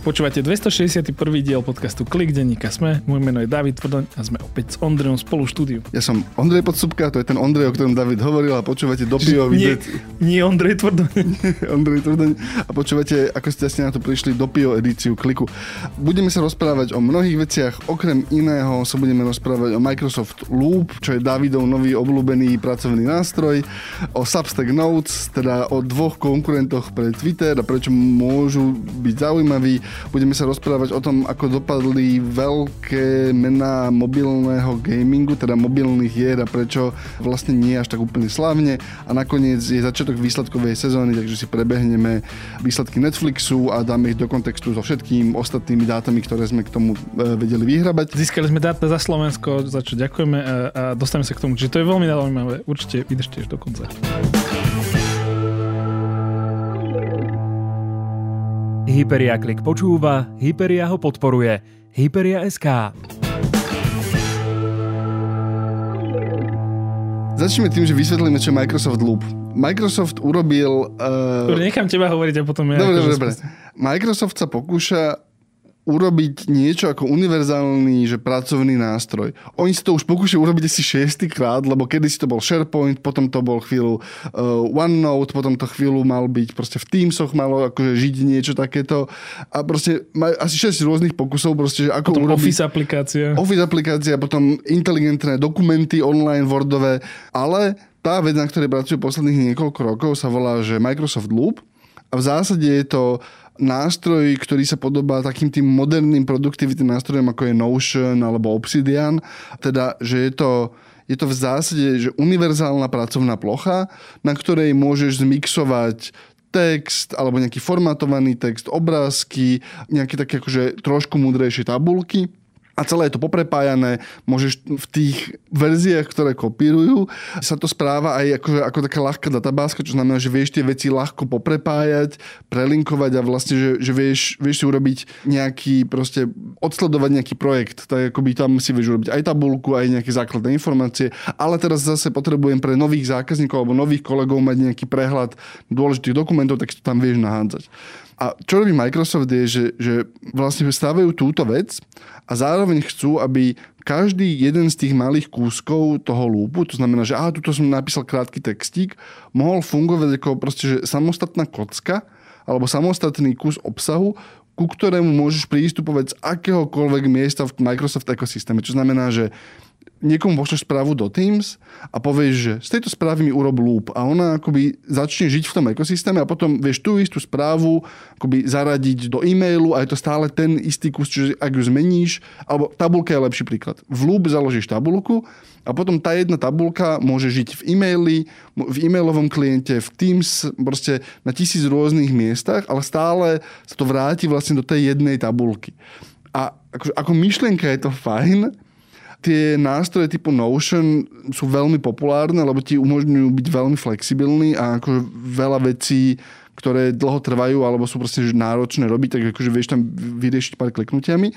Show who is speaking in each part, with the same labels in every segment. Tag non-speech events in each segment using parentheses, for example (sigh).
Speaker 1: Počúvate 261. diel podcastu Klik denníka Sme. Môj meno je David Tvrdoň a sme opäť s Ondrejom spolu v štúdiu.
Speaker 2: Ja som Ondrej Podsúbka, to je ten Ondrej, o ktorom David hovoril a počúvate Dopio
Speaker 1: Nie, nie Ondrej Tvrdoň. (laughs)
Speaker 2: Ondrej Tvrdoň a počúvate, ako ste asi na to prišli, Dopio edíciu Kliku. Budeme sa rozprávať o mnohých veciach, okrem iného sa budeme rozprávať o Microsoft Loop, čo je Davidov nový obľúbený pracovný nástroj, o Substack Notes, teda o dvoch konkurentoch pre Twitter a prečo môžu byť zaujímaví Budeme sa rozprávať o tom, ako dopadli veľké mená mobilného gamingu, teda mobilných hier a prečo vlastne nie až tak úplne slavne. A nakoniec je začiatok výsledkovej sezóny, takže si prebehneme výsledky Netflixu a dáme ich do kontextu so všetkým ostatnými dátami, ktoré sme k tomu e, vedeli vyhrabať.
Speaker 1: Získali sme dáta za Slovensko, za čo ďakujeme a, a dostaneme sa k tomu. Čiže to je veľmi zaujímavé. Určite vydržte až do konca.
Speaker 3: Hyperia Klik počúva, Hyperia ho podporuje. Hyperia SK.
Speaker 2: Začneme tým, že vysvetlíme, čo je Microsoft Loop. Microsoft urobil...
Speaker 1: Uh... Nechám teba hovoriť a potom ja...
Speaker 2: Dobre, dobre, dobre. Microsoft sa pokúša urobiť niečo ako univerzálny, že pracovný nástroj. Oni si to už pokúšajú urobiť asi šiestýkrát, lebo kedy si to bol SharePoint, potom to bol chvíľu uh, OneNote, potom to chvíľu mal byť proste v Teamsoch malo akože žiť niečo takéto a proste maj, asi 6 rôznych pokusov proste, že ako
Speaker 1: potom
Speaker 2: urobiť...
Speaker 1: Office aplikácia.
Speaker 2: Office aplikácia, potom inteligentné dokumenty online, Wordové, ale tá vec, na ktorej pracujú posledných niekoľko rokov, sa volá, že Microsoft Loop a v zásade je to nástroj, ktorý sa podobá takým tým moderným produktivitým nástrojom, ako je Notion alebo Obsidian. Teda, že je to je to v zásade že univerzálna pracovná plocha, na ktorej môžeš zmixovať text alebo nejaký formatovaný text, obrázky, nejaké také akože trošku múdrejšie tabulky a celé je to poprepájané, môžeš v tých verziách, ktoré kopírujú, sa to správa aj ako, ako taká ľahká databáska, čo znamená, že vieš tie veci ľahko poprepájať, prelinkovať a vlastne, že, že vieš, vieš si urobiť nejaký, proste odsledovať nejaký projekt. Tak akoby tam si vieš urobiť aj tabulku, aj nejaké základné informácie, ale teraz zase potrebujem pre nových zákazníkov alebo nových kolegov mať nejaký prehľad dôležitých dokumentov, tak to tam vieš nahádzať. A čo robí Microsoft je, že, že vlastne stávajú túto vec a zároveň chcú, aby každý jeden z tých malých kúskov toho lúpu, to znamená, že aha, tuto som napísal krátky textík, mohol fungovať ako proste, že samostatná kocka alebo samostatný kus obsahu, ku ktorému môžeš prístupovať z akéhokoľvek miesta v Microsoft ekosystéme. Čo znamená, že niekomu pošleš správu do Teams a povieš, že z tejto správy mi urob loop a ona akoby začne žiť v tom ekosystéme a potom vieš tú istú správu akoby zaradiť do e-mailu a je to stále ten istý kus, čiže ak ju zmeníš, alebo tabulka je lepší príklad. V loop založíš tabulku a potom tá jedna tabulka môže žiť v e-maili, v e-mailovom kliente, v Teams, proste na tisíc rôznych miestach, ale stále sa to vráti vlastne do tej jednej tabulky. A ako, ako myšlienka je to fajn, Tie nástroje typu Notion sú veľmi populárne, lebo ti umožňujú byť veľmi flexibilní a akože veľa vecí, ktoré dlho trvajú alebo sú proste náročné robiť, tak akože vieš tam vyriešiť pár kliknutiami.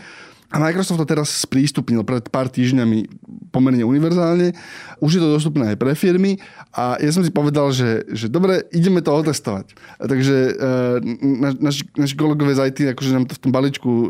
Speaker 2: A Microsoft to teraz sprístupnil pred pár týždňami pomerne univerzálne. Už je to dostupné aj pre firmy a ja som si povedal, že, že dobre, ideme to otestovať. A takže uh, naši, naši kolegové z IT akože nám to v tom balíčku uh,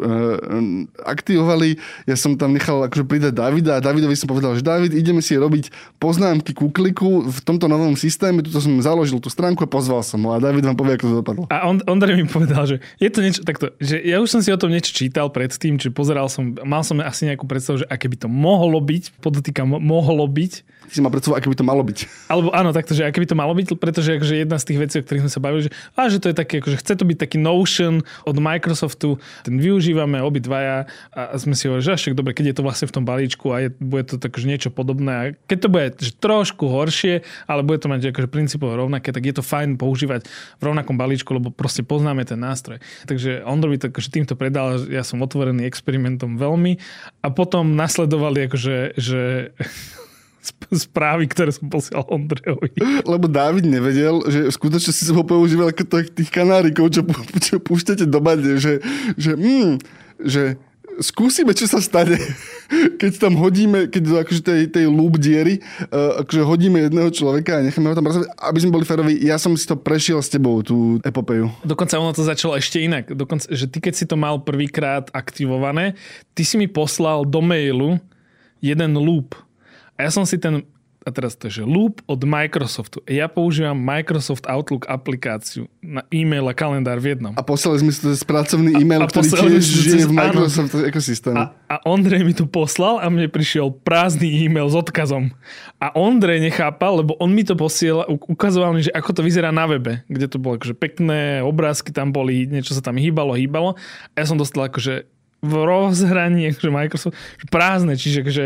Speaker 2: aktivovali. Ja som tam nechal akože pridať Davida a Davidovi som povedal, že David, ideme si robiť poznámky ku kliku v tomto novom systéme. Tuto som založil tú stránku a pozval som ho a David vám povie, ako to dopadlo.
Speaker 1: A on, Ondrej mi povedal, že je to niečo takto, že ja už som si o tom niečo čítal predtým, či pozeral som, mal som asi nejakú predstavu, že aké by to mohlo byť, podotýkam, mohlo byť.
Speaker 2: Ty si mal predstavu, aké by to malo byť.
Speaker 1: Alebo áno, takto, že aké by to malo byť, pretože akože jedna z tých vecí, o ktorých sme sa bavili, že, a, že to je také, akože chce to byť taký Notion od Microsoftu, ten využívame obidvaja a sme si hovorili, že však dobre, keď je to vlastne v tom balíčku a je, bude to takže niečo podobné a keď to bude že trošku horšie, ale bude to mať akože princípovo rovnaké, tak je to fajn používať v rovnakom balíčku, lebo proste poznáme ten nástroj. Takže Ondro by to akože týmto predal, ja som otvorený experimentom veľmi a potom nasledovali akože, že (laughs) (laughs) správy, ktoré som posielal Ondrejovi.
Speaker 2: Lebo Dávid nevedel, že skutočne si ho používal ako tých kanárikov, čo, čo púšťate do bade, že, že, mm, že skúsime, čo sa stane, (laughs) keď tam hodíme, keď do akože tej, tej loop diery, uh, akože hodíme jedného človeka a necháme ho tam pracovať, aby sme boli feroví. Ja som si to prešiel s tebou, tú epopeju.
Speaker 1: Dokonca ono to začalo ešte inak. Dokonca, že ty keď si to mal prvýkrát aktivované, ty si mi poslal do mailu jeden loop. A ja som si ten a teraz to je, že loop od Microsoftu. Ja používam Microsoft Outlook aplikáciu na e-mail a kalendár v jednom.
Speaker 2: A poslali sme si to z pracovný e-mail, a, a ktorý tiež žije v Microsoft ekosystéme.
Speaker 1: A, a Ondrej mi to poslal a mne prišiel prázdny e-mail s odkazom. A Ondrej nechápal, lebo on mi to posiela, ukazoval mi, že ako to vyzerá na webe, kde to bolo akože pekné, obrázky tam boli, niečo sa tam hýbalo, hýbalo. A ja som dostal akože v rozhraní akože Microsoft prázdne, čiže akože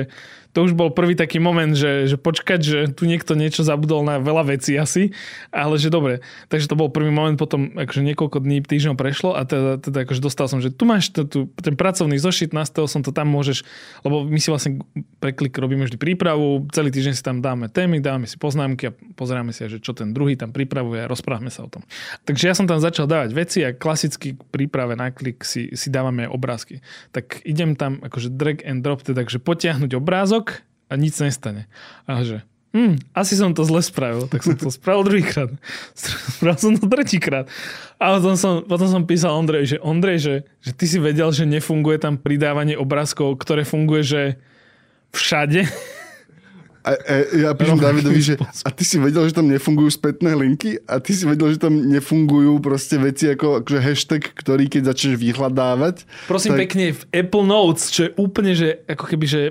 Speaker 1: to už bol prvý taký moment, že, že počkať, že tu niekto niečo zabudol na veľa vecí asi, ale že dobre. Takže to bol prvý moment, potom akože niekoľko dní, týždňov prešlo a teda, teda akože dostal som, že tu máš tu, tu, ten pracovný zošit, nastavil som to tam, môžeš, lebo my si vlastne preklik robíme vždy prípravu, celý týždeň si tam dáme témy, dáme si poznámky a pozeráme si, že čo ten druhý tam pripravuje a rozprávame sa o tom. Takže ja som tam začal dávať veci a klasicky príprave na klik si, si dávame obrázky. Tak idem tam akože drag and drop, teda že potiahnuť obrázok a nič nestane. A že, hm, asi som to zle spravil, tak som to spravil druhýkrát. (laughs) Spravil som to tretíkrát. A potom som, potom som písal Ondrej, že Ondrej, že, že ty si vedel, že nefunguje tam pridávanie obrázkov, ktoré funguje, že všade.
Speaker 2: A, a ja píšem Davidovi, že a ty si vedel, že tam nefungujú spätné linky a ty si vedel, že tam nefungujú proste veci ako akože hashtag, ktorý keď začneš vyhľadávať.
Speaker 1: Prosím tak... pekne, v Apple Notes, čo je úplne, že ako keby, že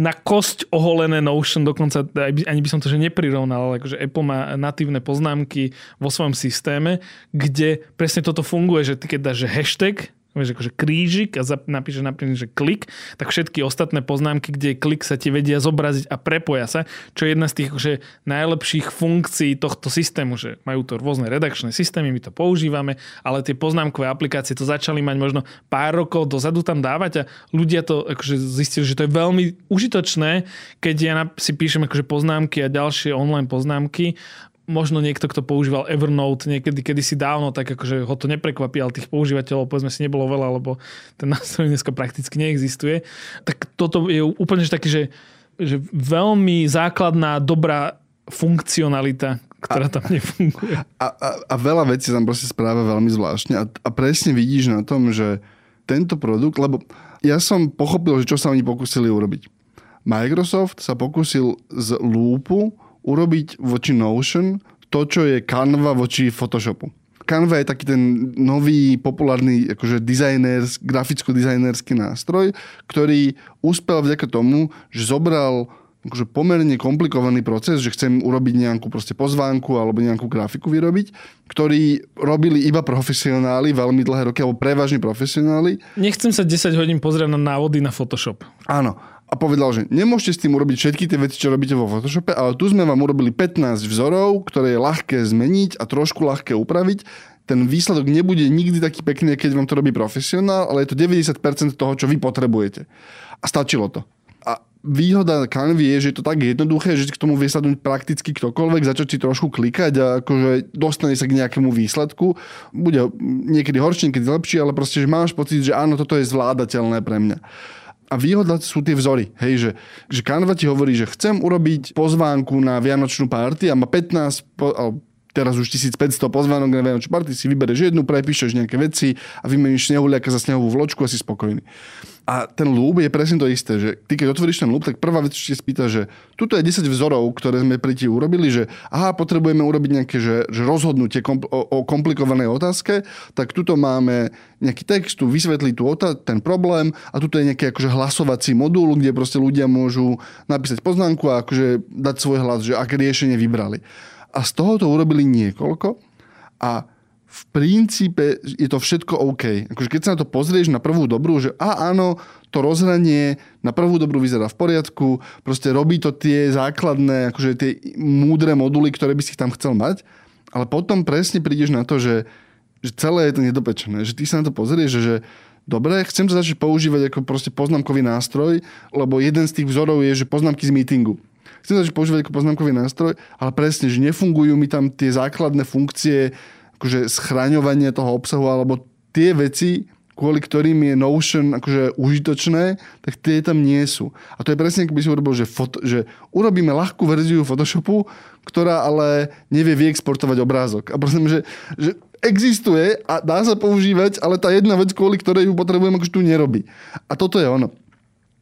Speaker 1: na kosť oholené Notion, dokonca ani by som to že neprirovnal, ale akože Apple má natívne poznámky vo svojom systéme, kde presne toto funguje, že ty keď dáš hashtag, vieš, akože krížik a napíšeš napríklad, že klik, tak všetky ostatné poznámky, kde je klik, sa ti vedia zobraziť a prepoja sa, čo je jedna z tých akože najlepších funkcií tohto systému, že majú to rôzne redakčné systémy, my to používame, ale tie poznámkové aplikácie to začali mať možno pár rokov dozadu tam dávať a ľudia to akože zistili, že to je veľmi užitočné, keď ja si píšem akože poznámky a ďalšie online poznámky možno niekto, kto používal Evernote niekedy kedysi dávno, tak akože ho to neprekvapí, ale tých používateľov povedzme si nebolo veľa, lebo ten nástroj dneska prakticky neexistuje. Tak toto je úplne že taký, že, že veľmi základná, dobrá funkcionalita, ktorá tam nefunguje.
Speaker 2: A, a, a veľa vecí tam proste správa veľmi zvláštne a, a presne vidíš na tom, že tento produkt, lebo ja som pochopil, že čo sa oni pokúsili urobiť. Microsoft sa pokúsil z lúpu urobiť voči Notion to, čo je Canva voči Photoshopu. Canva je taký ten nový, populárny akože dizajners, graficko-dizajnerský nástroj, ktorý úspel vďaka tomu, že zobral akože pomerne komplikovaný proces, že chcem urobiť nejakú proste pozvánku alebo nejakú grafiku vyrobiť, ktorý robili iba profesionáli veľmi dlhé roky, alebo prevažne profesionáli.
Speaker 1: Nechcem sa 10 hodín pozrieť na návody na Photoshop.
Speaker 2: Áno a povedal, že nemôžete s tým urobiť všetky tie veci, čo robíte vo Photoshope, ale tu sme vám urobili 15 vzorov, ktoré je ľahké zmeniť a trošku ľahké upraviť. Ten výsledok nebude nikdy taký pekný, keď vám to robí profesionál, ale je to 90% toho, čo vy potrebujete. A stačilo to. A výhoda Canvy je, že je to tak jednoduché, že k tomu vie sadnúť prakticky ktokoľvek, začať si trošku klikať a akože dostane sa k nejakému výsledku. Bude niekedy horšie, niekedy lepšie, ale proste, že máš pocit, že áno, toto je zvládateľné pre mňa a výhoda sú tie vzory. Hej, že, že Canva ti hovorí, že chcem urobiť pozvánku na Vianočnú party a má 15, po, teraz už 1500 pozvánok na Vianočnú party, si vybereš jednu, prepíšeš nejaké veci a vymeníš snehuliaka za snehovú vločku a si spokojný. A ten loop je presne to isté, že ty keď otvoríš ten loop, tak prvá vec, čo ti spýta, že tuto je 10 vzorov, ktoré sme pri ti urobili, že aha, potrebujeme urobiť nejaké že, že rozhodnutie kompl- o, o komplikovanej otázke, tak tuto máme nejaký text, tu vysvetliť tú otá- ten problém a tuto je nejaký akože hlasovací modul, kde proste ľudia môžu napísať poznámku a akože dať svoj hlas, že aké riešenie vybrali. A z toho to urobili niekoľko a v princípe je to všetko OK. Akože keď sa na to pozrieš na prvú dobrú, že a áno, to rozhranie na prvú dobrú vyzerá v poriadku, proste robí to tie základné, akože tie múdre moduly, ktoré by si tam chcel mať, ale potom presne prídeš na to, že, že celé je to nedopečené, že ty sa na to pozrieš, že, že dobre, chcem to začať používať ako proste poznámkový nástroj, lebo jeden z tých vzorov je, že poznámky z meetingu chcem začať používať ako poznámkový nástroj, ale presne, že nefungujú mi tam tie základné funkcie, akože schraňovanie toho obsahu alebo tie veci, kvôli ktorým je Notion akože užitočné, tak tie tam nie sú. A to je presne, ako by si urobil, že, foto, že urobíme ľahkú verziu Photoshopu, ktorá ale nevie vyexportovať obrázok. A prosím, že, že existuje a dá sa používať, ale tá jedna vec, kvôli ktorej ju potrebujem, akože tu nerobí. A toto je ono.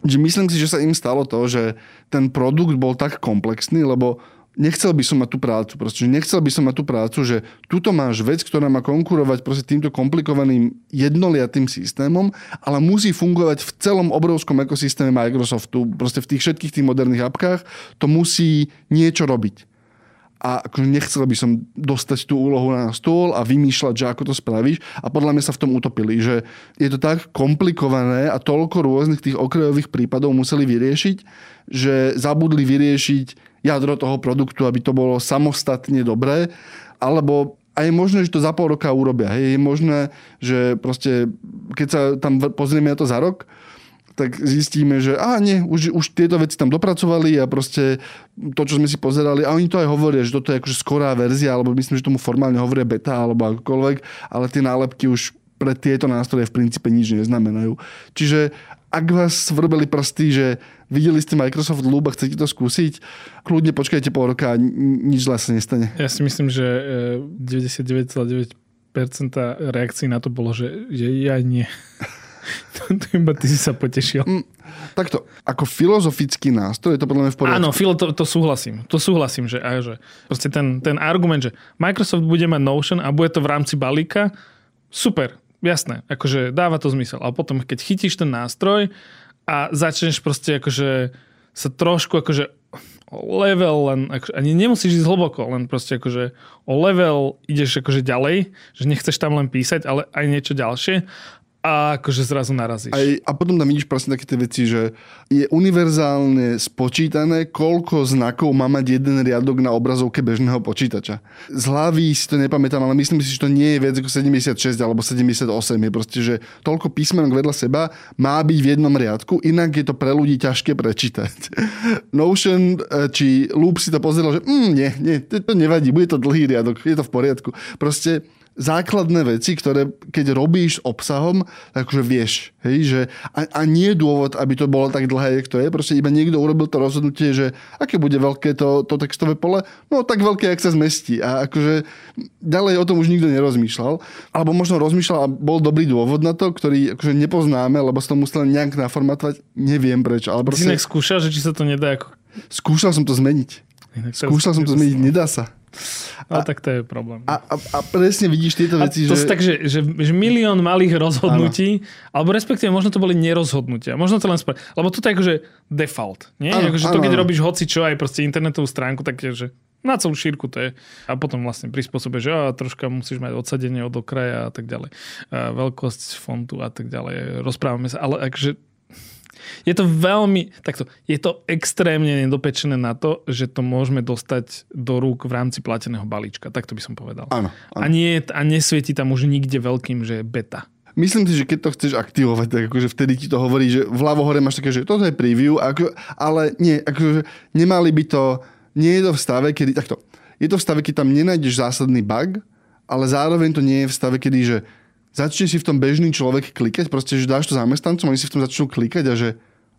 Speaker 2: Že myslím si, že sa im stalo to, že ten produkt bol tak komplexný, lebo nechcel by som mať tú prácu. Proste, že nechcel by som mať tú prácu, že tuto máš vec, ktorá má konkurovať proste týmto komplikovaným jednoliatým systémom, ale musí fungovať v celom obrovskom ekosystéme Microsoftu. Proste v tých všetkých tých moderných apkách to musí niečo robiť. A akože nechcel by som dostať tú úlohu na stôl a vymýšľať, že ako to spravíš. A podľa mňa sa v tom utopili, že je to tak komplikované a toľko rôznych tých okrajových prípadov museli vyriešiť, že zabudli vyriešiť jadro toho produktu, aby to bolo samostatne dobré, alebo a je možné, že to za pol roka urobia. Hej. Je možné, že proste, keď sa tam pozrieme na to za rok, tak zistíme, že a nie, už, už tieto veci tam dopracovali a proste to, čo sme si pozerali, a oni to aj hovoria, že toto je akože skorá verzia, alebo myslím, že tomu formálne hovoria beta alebo akokoľvek, ale tie nálepky už pre tieto nástroje v princípe nič neznamenajú. Čiže ak vás vrobili prsty, že videli ste Microsoft Loop a chcete to skúsiť, kľudne počkajte pol roka a nič zle sa nestane.
Speaker 1: Ja si myslím, že 99,9% e, reakcií na to bolo, že, že ja nie. (laughs) (laughs) to, iba ty si sa potešil. Mm,
Speaker 2: takto, ako filozofický nástroj je to podľa mňa v poriadku.
Speaker 1: Áno, filo, to, to súhlasím. To súhlasím, že, aj, že proste ten, ten argument, že Microsoft bude mať Notion a bude to v rámci balíka, super, jasné, akože dáva to zmysel. Ale potom, keď chytíš ten nástroj a začneš proste akože sa trošku akože level len, akože, ani nemusíš ísť hlboko, len proste akože o level ideš akože ďalej, že nechceš tam len písať, ale aj niečo ďalšie a akože zrazu narazíš.
Speaker 2: Aj, a potom tam vidíš presne také tie veci, že je univerzálne spočítané, koľko znakov má mať jeden riadok na obrazovke bežného počítača. Z hlavy si to nepamätám, ale myslím si, že to nie je viac ako 76 alebo 78. Je proste, že toľko písmenok vedľa seba má byť v jednom riadku, inak je to pre ľudí ťažké prečítať. (laughs) Notion eh, či Loop si to pozeral, že mm, nie, nie, to, nevadí, bude to dlhý riadok, je to v poriadku. Proste základné veci, ktoré keď robíš obsahom, takže vieš. Hej, že a, a nie je dôvod, aby to bolo tak dlhé, jak to je. Proste iba niekto urobil to rozhodnutie, že aké bude veľké to, to textové pole. No tak veľké, ak sa zmestí. A akože ďalej o tom už nikto nerozmýšľal. Alebo možno rozmýšľal a bol dobrý dôvod na to, ktorý akože nepoznáme, lebo sa to musel nejak naformatovať. Neviem prečo. Ale
Speaker 1: proste... Si skúšal, že či sa to nedá ako...
Speaker 2: Skúšal som to zmeniť. Skúšal som to zmeniť, nedá sa.
Speaker 1: No a, tak to je problém.
Speaker 2: A, a, a presne vidíš tieto veci,
Speaker 1: to že... tak, že, že, že milión malých rozhodnutí, ano. alebo respektíve možno to boli nerozhodnutia. Možno to len spraviť. Lebo to je akože default. Nie? Ano, akože to, keď ano. robíš hoci čo, aj proste internetovú stránku, tak je, že na celú šírku to je. A potom vlastne prispôsobíš, že a troška musíš mať odsadenie od okraja a tak ďalej. A veľkosť fontu a tak ďalej. Rozprávame sa. Ale akože je to veľmi, takto, je to extrémne nedopečené na to, že to môžeme dostať do rúk v rámci plateného balíčka. Tak to by som povedal.
Speaker 2: Áno.
Speaker 1: áno. A, nie, a nesvieti tam už nikde veľkým, že je beta.
Speaker 2: Myslím si, že keď to chceš aktivovať, tak akože vtedy ti to hovorí, že vľavo hore máš také, že toto je preview, ako, ale nie, akože nemali by to, nie je to v stave, kedy, takto, je to v stave, keď tam nenájdeš zásadný bug, ale zároveň to nie je v stave, kedy, že začne si v tom bežný človek klikať, proste, že dáš to zamestnancom, oni si v tom začnú klikať a že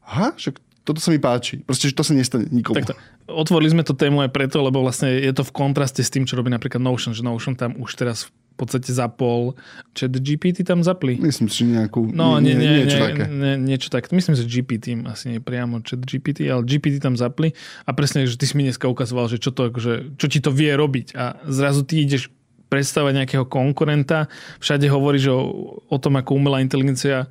Speaker 2: aha, však toto sa mi páči. Proste, že to sa nestane nikomu.
Speaker 1: Takto. Otvorili sme to tému aj preto, lebo vlastne je to v kontraste s tým, čo robí napríklad Notion, že Notion tam už teraz v podstate zapol, chat GPT tam zapli.
Speaker 2: Myslím si, nejakú,
Speaker 1: no, nie, nie, niečo nie, také. Nie, niečo také. Myslím, že GPT, asi nie priamo chat GPT, ale GPT tam zapli a presne, že ty si mi dneska ukazoval, že čo, to, akože, čo ti to vie robiť a zrazu ty ideš predstavať nejakého konkurenta, všade hovoríš o, o tom, ako umelá inteligencia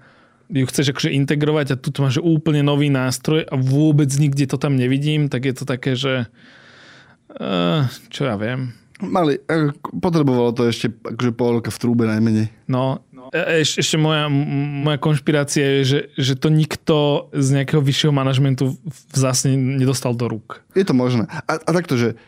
Speaker 1: ju chceš akože integrovať a tu máš úplne nový nástroj a vôbec nikde to tam nevidím, tak je to také, že uh, čo ja viem.
Speaker 2: Mali, eh, potrebovalo to ešte akože pol roka v trúbe najmenej.
Speaker 1: No, e, eš, ešte moja, moja konšpirácia je, že, že to nikto z nejakého vyššieho manažmentu zase nedostal do rúk.
Speaker 2: Je to možné. A, a takto, že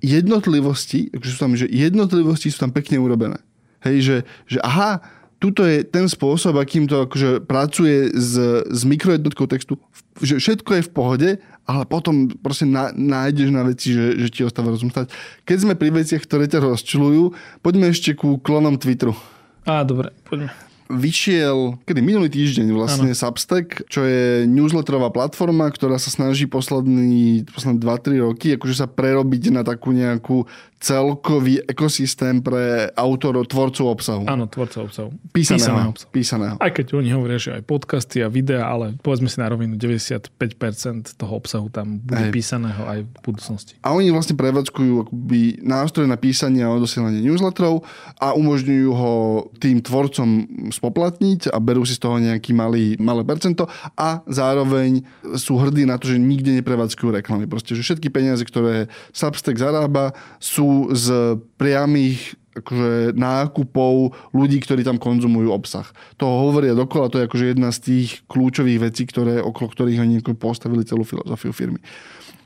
Speaker 2: jednotlivosti, akože sú tam, že jednotlivosti sú tam pekne urobené. Hej, že, že aha, tuto je ten spôsob, akým to akože pracuje s, s mikrojednotkou textu, že všetko je v pohode, ale potom proste na, nájdeš na veci, že, že ti ostáva rozumstať. Keď sme pri veciach, ktoré ťa rozčulujú, poďme ešte ku klonom Twitteru.
Speaker 1: Á, dobre, poďme.
Speaker 2: Vyšiel, kedy minulý týždeň vlastne ano. Substack, čo je newsletterová platforma, ktorá sa snaží posledný, posledné 2-3 roky akože sa prerobiť na takú nejakú celkový ekosystém pre autorov, tvorcov obsahu.
Speaker 1: Áno, tvorcov obsahu.
Speaker 2: Písaného. Písaného. obsahu. Písaného.
Speaker 1: Aj keď oni hovoria, že aj podcasty a videá, ale povedzme si na rovinu, 95% toho obsahu tam bude aj. písaného aj v budúcnosti.
Speaker 2: A oni vlastne prevádzkujú akoby nástroje na písanie a odosielanie newsletterov a umožňujú ho tým tvorcom spoplatniť a berú si z toho nejaký malý, malé percento a zároveň sú hrdí na to, že nikde neprevádzkujú reklamy. Proste, že všetky peniaze, ktoré Substack zarába, sú z priamých akože nákupov ľudí, ktorí tam konzumujú obsah. To hovoria dokola, to je akože jedna z tých kľúčových vecí, ktoré, okolo ktorých oni postavili celú filozofiu firmy.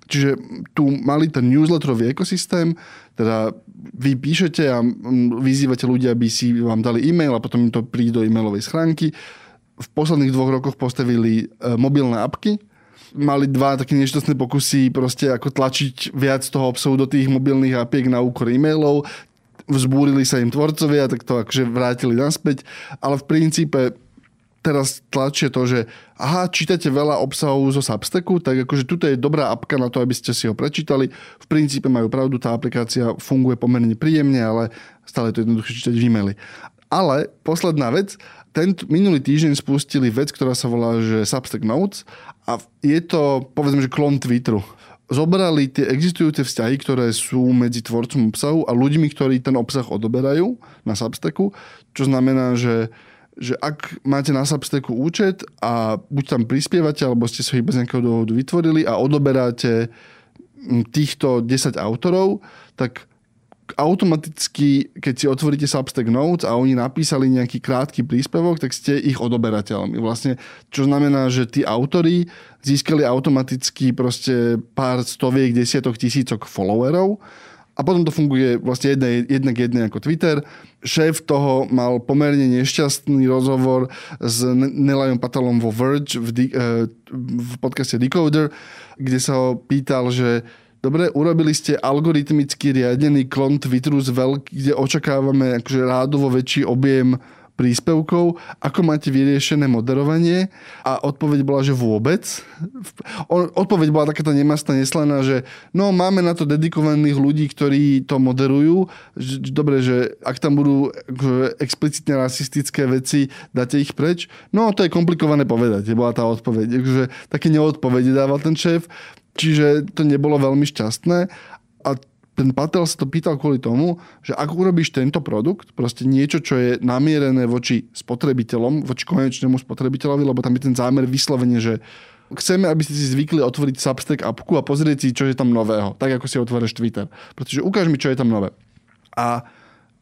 Speaker 2: Čiže tu mali ten newsletterový ekosystém, teda vy píšete a vyzývate ľudia, aby si vám dali e-mail a potom im to príde do e-mailovej schránky. V posledných dvoch rokoch postavili e, mobilné apky, mali dva také nešťastné pokusy proste ako tlačiť viac toho obsahu do tých mobilných apiek na úkor e-mailov. Vzbúrili sa im tvorcovia, tak to akože vrátili naspäť. Ale v princípe teraz tlačia to, že aha, čítate veľa obsahov zo Substacku, tak akože tuto je dobrá apka na to, aby ste si ho prečítali. V princípe majú pravdu, tá aplikácia funguje pomerne príjemne, ale stále je to jednoduché čítať v e-maili. Ale posledná vec, tento minulý týždeň spustili vec, ktorá sa volá že Substack Notes a je to, povedzme, že klon Twitteru. Zobrali tie existujúce vzťahy, ktoré sú medzi tvorcom obsahu a ľuďmi, ktorí ten obsah odoberajú na Substacku, čo znamená, že že ak máte na Substacku účet a buď tam prispievate, alebo ste sa ich bez nejakého dôvodu vytvorili a odoberáte týchto 10 autorov, tak automaticky, keď si otvoríte Substack Notes a oni napísali nejaký krátky príspevok, tak ste ich odoberateľmi. Vlastne, čo znamená, že tí autory získali automaticky proste pár stoviek, desiatok tisícok followerov a potom to funguje vlastne jedne, jednak jedne ako Twitter. Šéf toho mal pomerne nešťastný rozhovor s Nelajom Patalom vo Verge v, di- eh, v podcaste Decoder, kde sa ho pýtal, že Dobre, urobili ste algoritmicky riadený klon Twitteru, z veľk- kde očakávame akože rádovo väčší objem príspevkov, ako máte vyriešené moderovanie a odpoveď bola, že vôbec. Odpoveď bola takáto nemastná, neslaná, že no máme na to dedikovaných ľudí, ktorí to moderujú. Dobre, že ak tam budú akože explicitne rasistické veci, dáte ich preč. No to je komplikované povedať, bola tá odpoveď. Takže také neodpovede dával ten šéf. Čiže to nebolo veľmi šťastné a ten Patel sa to pýtal kvôli tomu, že ak urobíš tento produkt, proste niečo, čo je namierené voči spotrebiteľom, voči konečnému spotrebiteľovi, lebo tam je ten zámer vyslovene, že chceme, aby ste si zvykli otvoriť Substack appku a pozrieť si, čo je tam nového, tak ako si otvoríš Twitter. Pretože ukáž mi, čo je tam nové. A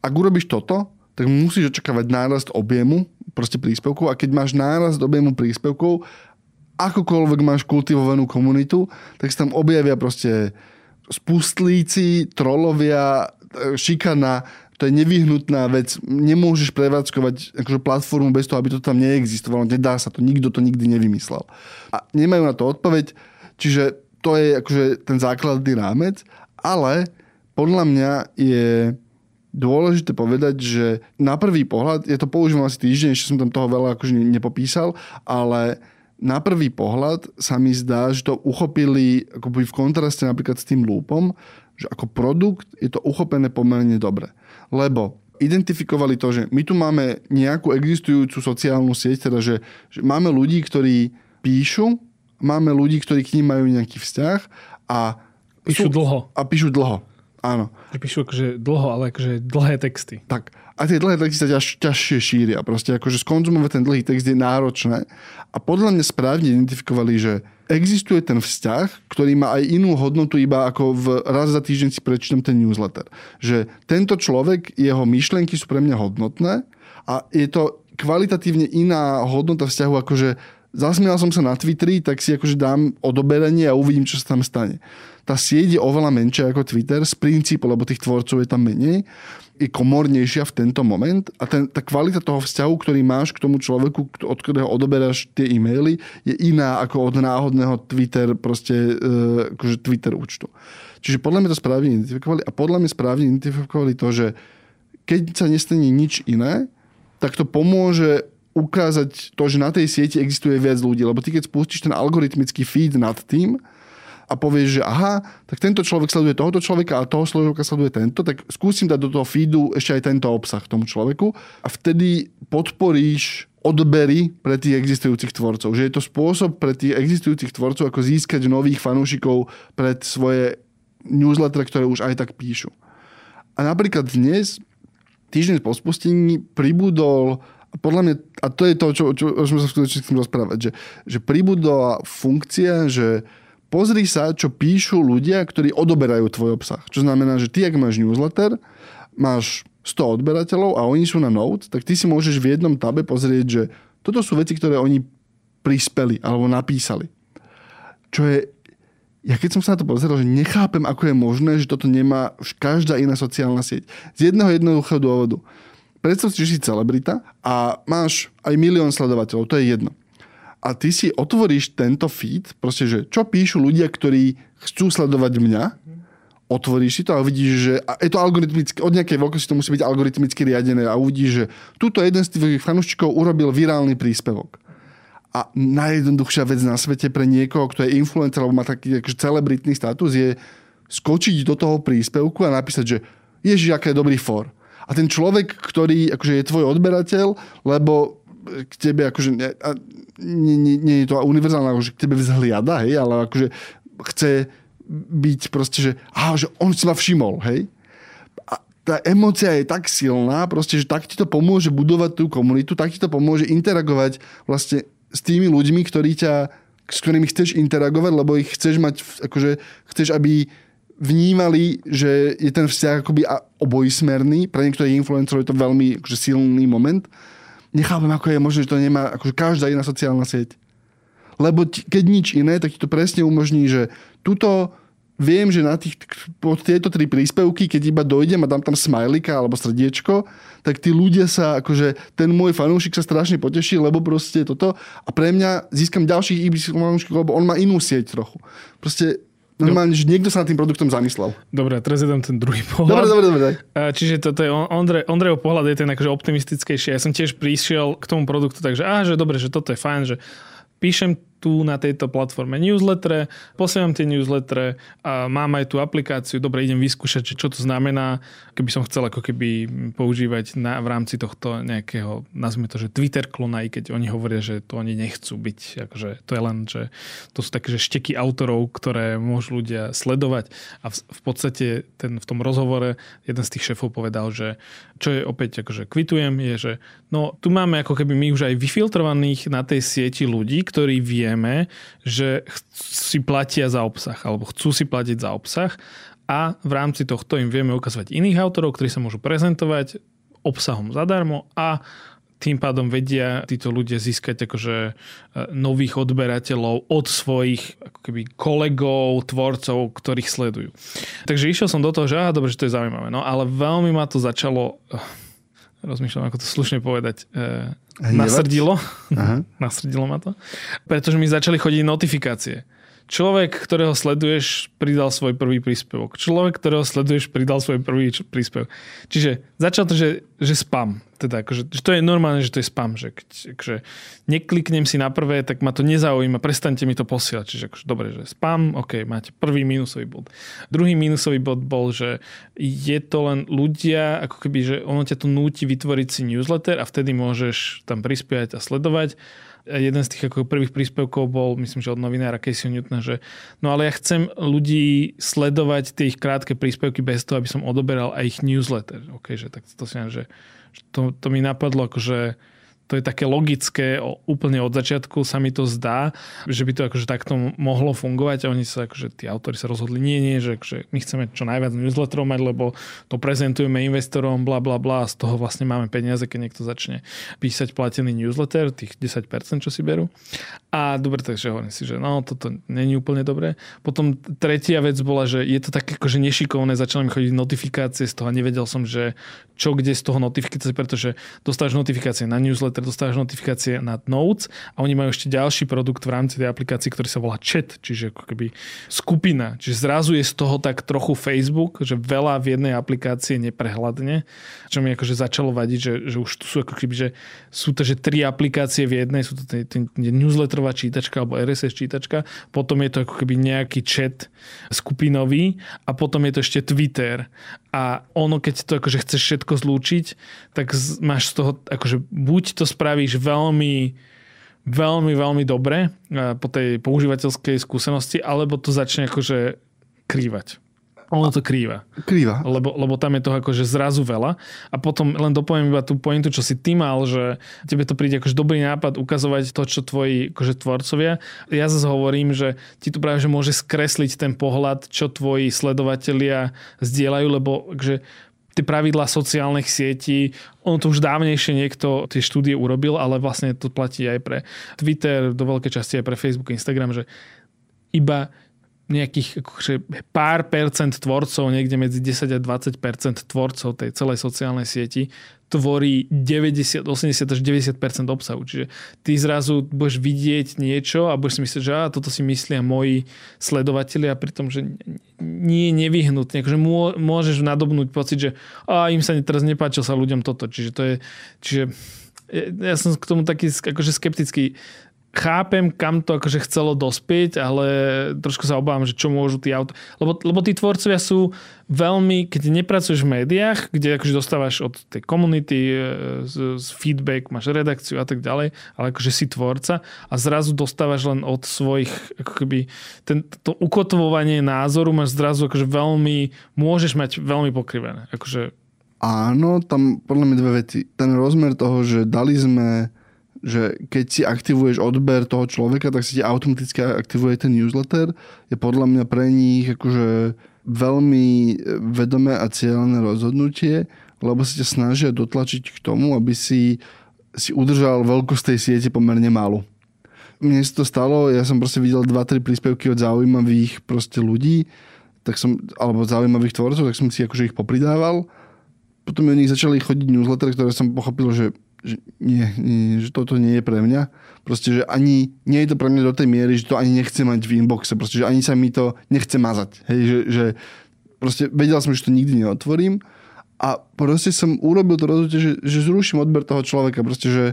Speaker 2: ak urobíš toto, tak musíš očakávať nárast objemu proste príspevkov a keď máš nárast objemu príspevkov akokoľvek máš kultivovanú komunitu, tak sa tam objavia proste spustlíci, trolovia, e, šikana, to je nevyhnutná vec. Nemôžeš prevádzkovať akože platformu bez toho, aby to tam neexistovalo. Nedá sa to, nikto to nikdy nevymyslel. A nemajú na to odpoveď, čiže to je akože ten základný rámec, ale podľa mňa je dôležité povedať, že na prvý pohľad, ja to používam asi týždeň, ešte som tam toho veľa akože nepopísal, ale na prvý pohľad sa mi zdá, že to uchopili akoby v kontraste napríklad s tým lúpom, že ako produkt je to uchopené pomerne dobre. Lebo identifikovali to, že my tu máme nejakú existujúcu sociálnu sieť, teda že, že máme ľudí, ktorí píšu, máme ľudí, ktorí k ním majú nejaký vzťah a
Speaker 1: píšu sú, dlho.
Speaker 2: A píšu dlho. Áno.
Speaker 1: Píšu akože dlho, ale akože dlhé texty.
Speaker 2: Tak. A tie dlhé texty sa ťaž, ťažšie šíria. Proste akože skonzumovať ten dlhý text je náročné. A podľa mňa správne identifikovali, že existuje ten vzťah, ktorý má aj inú hodnotu iba ako v raz za týždeň si prečítam ten newsletter. Že tento človek, jeho myšlienky sú pre mňa hodnotné a je to kvalitatívne iná hodnota vzťahu, akože zasmial som sa na Twitteri, tak si akože dám odoberanie a uvidím, čo sa tam stane tá sieť je oveľa menšia ako Twitter z princípu, lebo tých tvorcov je tam menej, je komornejšia v tento moment a ten, tá kvalita toho vzťahu, ktorý máš k tomu človeku, od ktorého odoberáš tie e-maily, je iná ako od náhodného Twitter, proste, uh, akože Twitter účtu. Čiže podľa mňa to správne identifikovali a podľa mňa správne identifikovali to, že keď sa nestane nič iné, tak to pomôže ukázať to, že na tej sieti existuje viac ľudí. Lebo ty keď spustíš ten algoritmický feed nad tým a povieš, že aha, tak tento človek sleduje tohoto človeka a toho človeka sleduje tento, tak skúsim dať do toho feedu ešte aj tento obsah tomu človeku a vtedy podporíš odbery pre tých existujúcich tvorcov. Že je to spôsob pre tých existujúcich tvorcov, ako získať nových fanúšikov pred svoje newsletter, ktoré už aj tak píšu. A napríklad dnes, týždeň po spustení, pribudol podľa mňa, a to je to, čo, čo, čo sme sa skutočne chcem rozprávať, že, že pribudla funkcia, že pozri sa, čo píšu ľudia, ktorí odoberajú tvoj obsah. Čo znamená, že ty, ak máš newsletter, máš 100 odberateľov a oni sú na Note, tak ty si môžeš v jednom tabe pozrieť, že toto sú veci, ktoré oni prispeli alebo napísali. Čo je ja keď som sa na to pozeral, že nechápem, ako je možné, že toto nemá každá iná sociálna sieť. Z jedného jednoduchého dôvodu. Predstav si, že si celebrita a máš aj milión sledovateľov, to je jedno. A ty si otvoríš tento feed, proste, že čo píšu ľudia, ktorí chcú sledovať mňa, otvoríš si to a uvidíš, že a je to algoritmicky, od nejakej veľkosti to musí byť algoritmicky riadené a uvidíš, že túto jeden z tých fanúšikov urobil virálny príspevok a najjednoduchšia vec na svete pre niekoho, kto je influencer alebo má taký akože celebritný status, je skočiť do toho príspevku a napísať, že ježiš, aké je dobrý for. A ten človek, ktorý akože je tvoj odberateľ, lebo k tebe akože nie, nie, nie, nie je to univerzálne, že k tebe vzhliada, hej, ale akože chce byť proste, že, aha, že on si ma všimol, hej. A tá emocia je tak silná, proste, že tak ti to pomôže budovať tú komunitu, tak ti to pomôže interagovať vlastne s tými ľuďmi, ktorí ťa, s ktorými chceš interagovať, lebo ich chceš mať, akože chceš, aby vnímali, že je ten vzťah akoby obojsmerný. Pre niektorých influencerov je to veľmi akože silný moment. Nechápem, ako je možné, že to nemá akože každá iná sociálna sieť. Lebo ti, keď nič iné, tak ti to presne umožní, že tuto viem, že na tých, pod tieto tri príspevky, keď iba dojdem a dám tam smajlika alebo srdiečko, tak tí ľudia sa, akože ten môj fanúšik sa strašne poteší, lebo proste toto a pre mňa získam ďalších fanúšikov, lebo on má inú sieť trochu. Proste Normálne, že niekto sa nad tým produktom zamyslel.
Speaker 1: Dobre, teraz je tam ten druhý (laughs) pohľad.
Speaker 2: Dobre, dobre, dobre.
Speaker 1: Čiže toto je Ondrej, Ondrejov pohľad je ten akože optimistickejší. Ja som tiež prišiel k tomu produktu, takže á, že dobre, že toto je fajn, že píšem tu na tejto platforme newsletter, posielam tie newsletter a mám aj tú aplikáciu, dobre, idem vyskúšať, čo to znamená, keby som chcel ako keby používať na, v rámci tohto nejakého, nazvime to, že Twitter klona, aj keď oni hovoria, že to oni nechcú byť, akože to je len, že to sú také, že šteky autorov, ktoré môžu ľudia sledovať. A v, v podstate ten, v tom rozhovore jeden z tých šéfov povedal, že čo je opäť akože kvitujem, je, že no tu máme ako keby my už aj vyfiltrovaných na tej sieti ľudí, ktorí vie vieme, že si platia za obsah alebo chcú si platiť za obsah a v rámci tohto im vieme ukazovať iných autorov, ktorí sa môžu prezentovať obsahom zadarmo a tým pádom vedia títo ľudia získať akože e, nových odberateľov od svojich ako keby kolegov, tvorcov, ktorých sledujú. Takže išiel som do toho, že aha, dobre, že to je zaujímavé. No ale veľmi ma to začalo rozmýšľam, ako to slušne povedať, e, nasrdilo. Aha. (laughs) nasrdilo ma to. Pretože mi začali chodiť notifikácie. Človek, ktorého sleduješ, pridal svoj prvý príspevok. Človek, ktorého sleduješ, pridal svoj prvý príspevok. Čiže začal to, že, že spam. Teda, akože, že to je normálne, že to je spam. Že, akože, nekliknem si na prvé, tak ma to nezaujíma, prestaňte mi to posielať. Čiže akože, dobre, že spam, ok, máte prvý minusový bod. Druhý minusový bod bol, že je to len ľudia, ako keby, že ono ťa to núti vytvoriť si newsletter a vtedy môžeš tam prispievať a sledovať jeden z tých ako prvých príspevkov bol, myslím, že od novinára Casey Newtona, že no ale ja chcem ľudí sledovať tie ich krátke príspevky bez toho, aby som odoberal aj ich newsletter. OK, že tak to si že to, to mi napadlo akože to je také logické, úplne od začiatku sa mi to zdá, že by to akože takto mohlo fungovať a oni sa akože, tí autori sa rozhodli, nie, nie, že akože my chceme čo najviac newsletterov mať, lebo to prezentujeme investorom, bla bla bla, z toho vlastne máme peniaze, keď niekto začne písať platený newsletter, tých 10%, čo si berú. A dobre, takže hovorím si, že no, toto není úplne dobré. Potom tretia vec bola, že je to tak akože nešikovné, začali mi chodiť notifikácie z toho a nevedel som, že čo kde z toho notifikácie, pretože dostávaš notifikácie na newsletter newsletter, dostávaš notifikácie na Notes a oni majú ešte ďalší produkt v rámci tej aplikácie, ktorý sa volá chat, čiže ako keby skupina. Čiže zrazu je z toho tak trochu Facebook, že veľa v jednej aplikácii neprehľadne, čo mi akože začalo vadiť, že, že už tu sú ako keby, že sú to, že tri aplikácie v jednej, sú to ten newsletterová čítačka alebo RSS čítačka, potom je to ako keby nejaký chat skupinový a potom je to ešte Twitter. A ono, keď to akože chceš všetko zlúčiť, tak máš z toho, akože buď to spravíš veľmi veľmi, veľmi dobre po tej používateľskej skúsenosti, alebo to začne akože krývať. Ono to krýva.
Speaker 2: Krýva.
Speaker 1: Lebo, lebo tam je toho akože zrazu veľa. A potom len dopoviem iba tú pointu, čo si ty mal, že tebe to príde akože dobrý nápad ukazovať to, čo tvoji akože tvorcovia. Ja zase hovorím, že ti tu práve že môže skresliť ten pohľad, čo tvoji sledovatelia zdieľajú, lebo akože tie pravidlá sociálnych sietí, ono to už dávnejšie niekto tie štúdie urobil, ale vlastne to platí aj pre Twitter, do veľkej časti aj pre Facebook, Instagram, že iba nejakých akože pár percent tvorcov, niekde medzi 10 a 20 percent tvorcov tej celej sociálnej sieti tvorí 90, 80 až 90 percent obsahu. Čiže ty zrazu budeš vidieť niečo a budeš si myslieť, že á, toto si myslia moji sledovatelia, pritom, že nie je nevyhnutne. Akože môžeš nadobnúť pocit, že á, im sa teraz nepáčil sa ľuďom toto. Čiže to je, čiže ja som k tomu taký akože skeptický chápem, kam to akože chcelo dospieť, ale trošku sa obávam, že čo môžu tí auto... Lebo, lebo tí tvorcovia sú veľmi, keď nepracuješ v médiách, kde akože dostávaš od tej komunity e, z, z feedback, máš redakciu a tak ďalej, ale akože si tvorca a zrazu dostávaš len od svojich, ako keby, ten, to ukotvovanie názoru máš zrazu akože veľmi, môžeš mať veľmi pokrivené. Akože...
Speaker 2: Áno, tam podľa mňa dve veci. Ten rozmer toho, že dali sme že keď si aktivuješ odber toho človeka, tak si ti automaticky aktivuje ten newsletter. Je podľa mňa pre nich akože veľmi vedomé a cieľné rozhodnutie, lebo si ťa snažia dotlačiť k tomu, aby si, si udržal veľkosť tej siete pomerne málo. Mne sa to stalo, ja som proste videl 2-3 príspevky od zaujímavých proste ľudí, tak som, alebo zaujímavých tvorcov, tak som si akože ich popridával. Potom mi o nich začali chodiť newsletter, ktoré som pochopil, že že nie, nie, že toto nie je pre mňa. Proste, že ani, nie je to pre mňa do tej miery, že to ani nechce mať v inboxe. Proste, že ani sa mi to nechce mazať. Hej, že, že proste vedel som, že to nikdy neotvorím a proste som urobil to rozhodnutie, že, že zruším odber toho človeka. Proste, že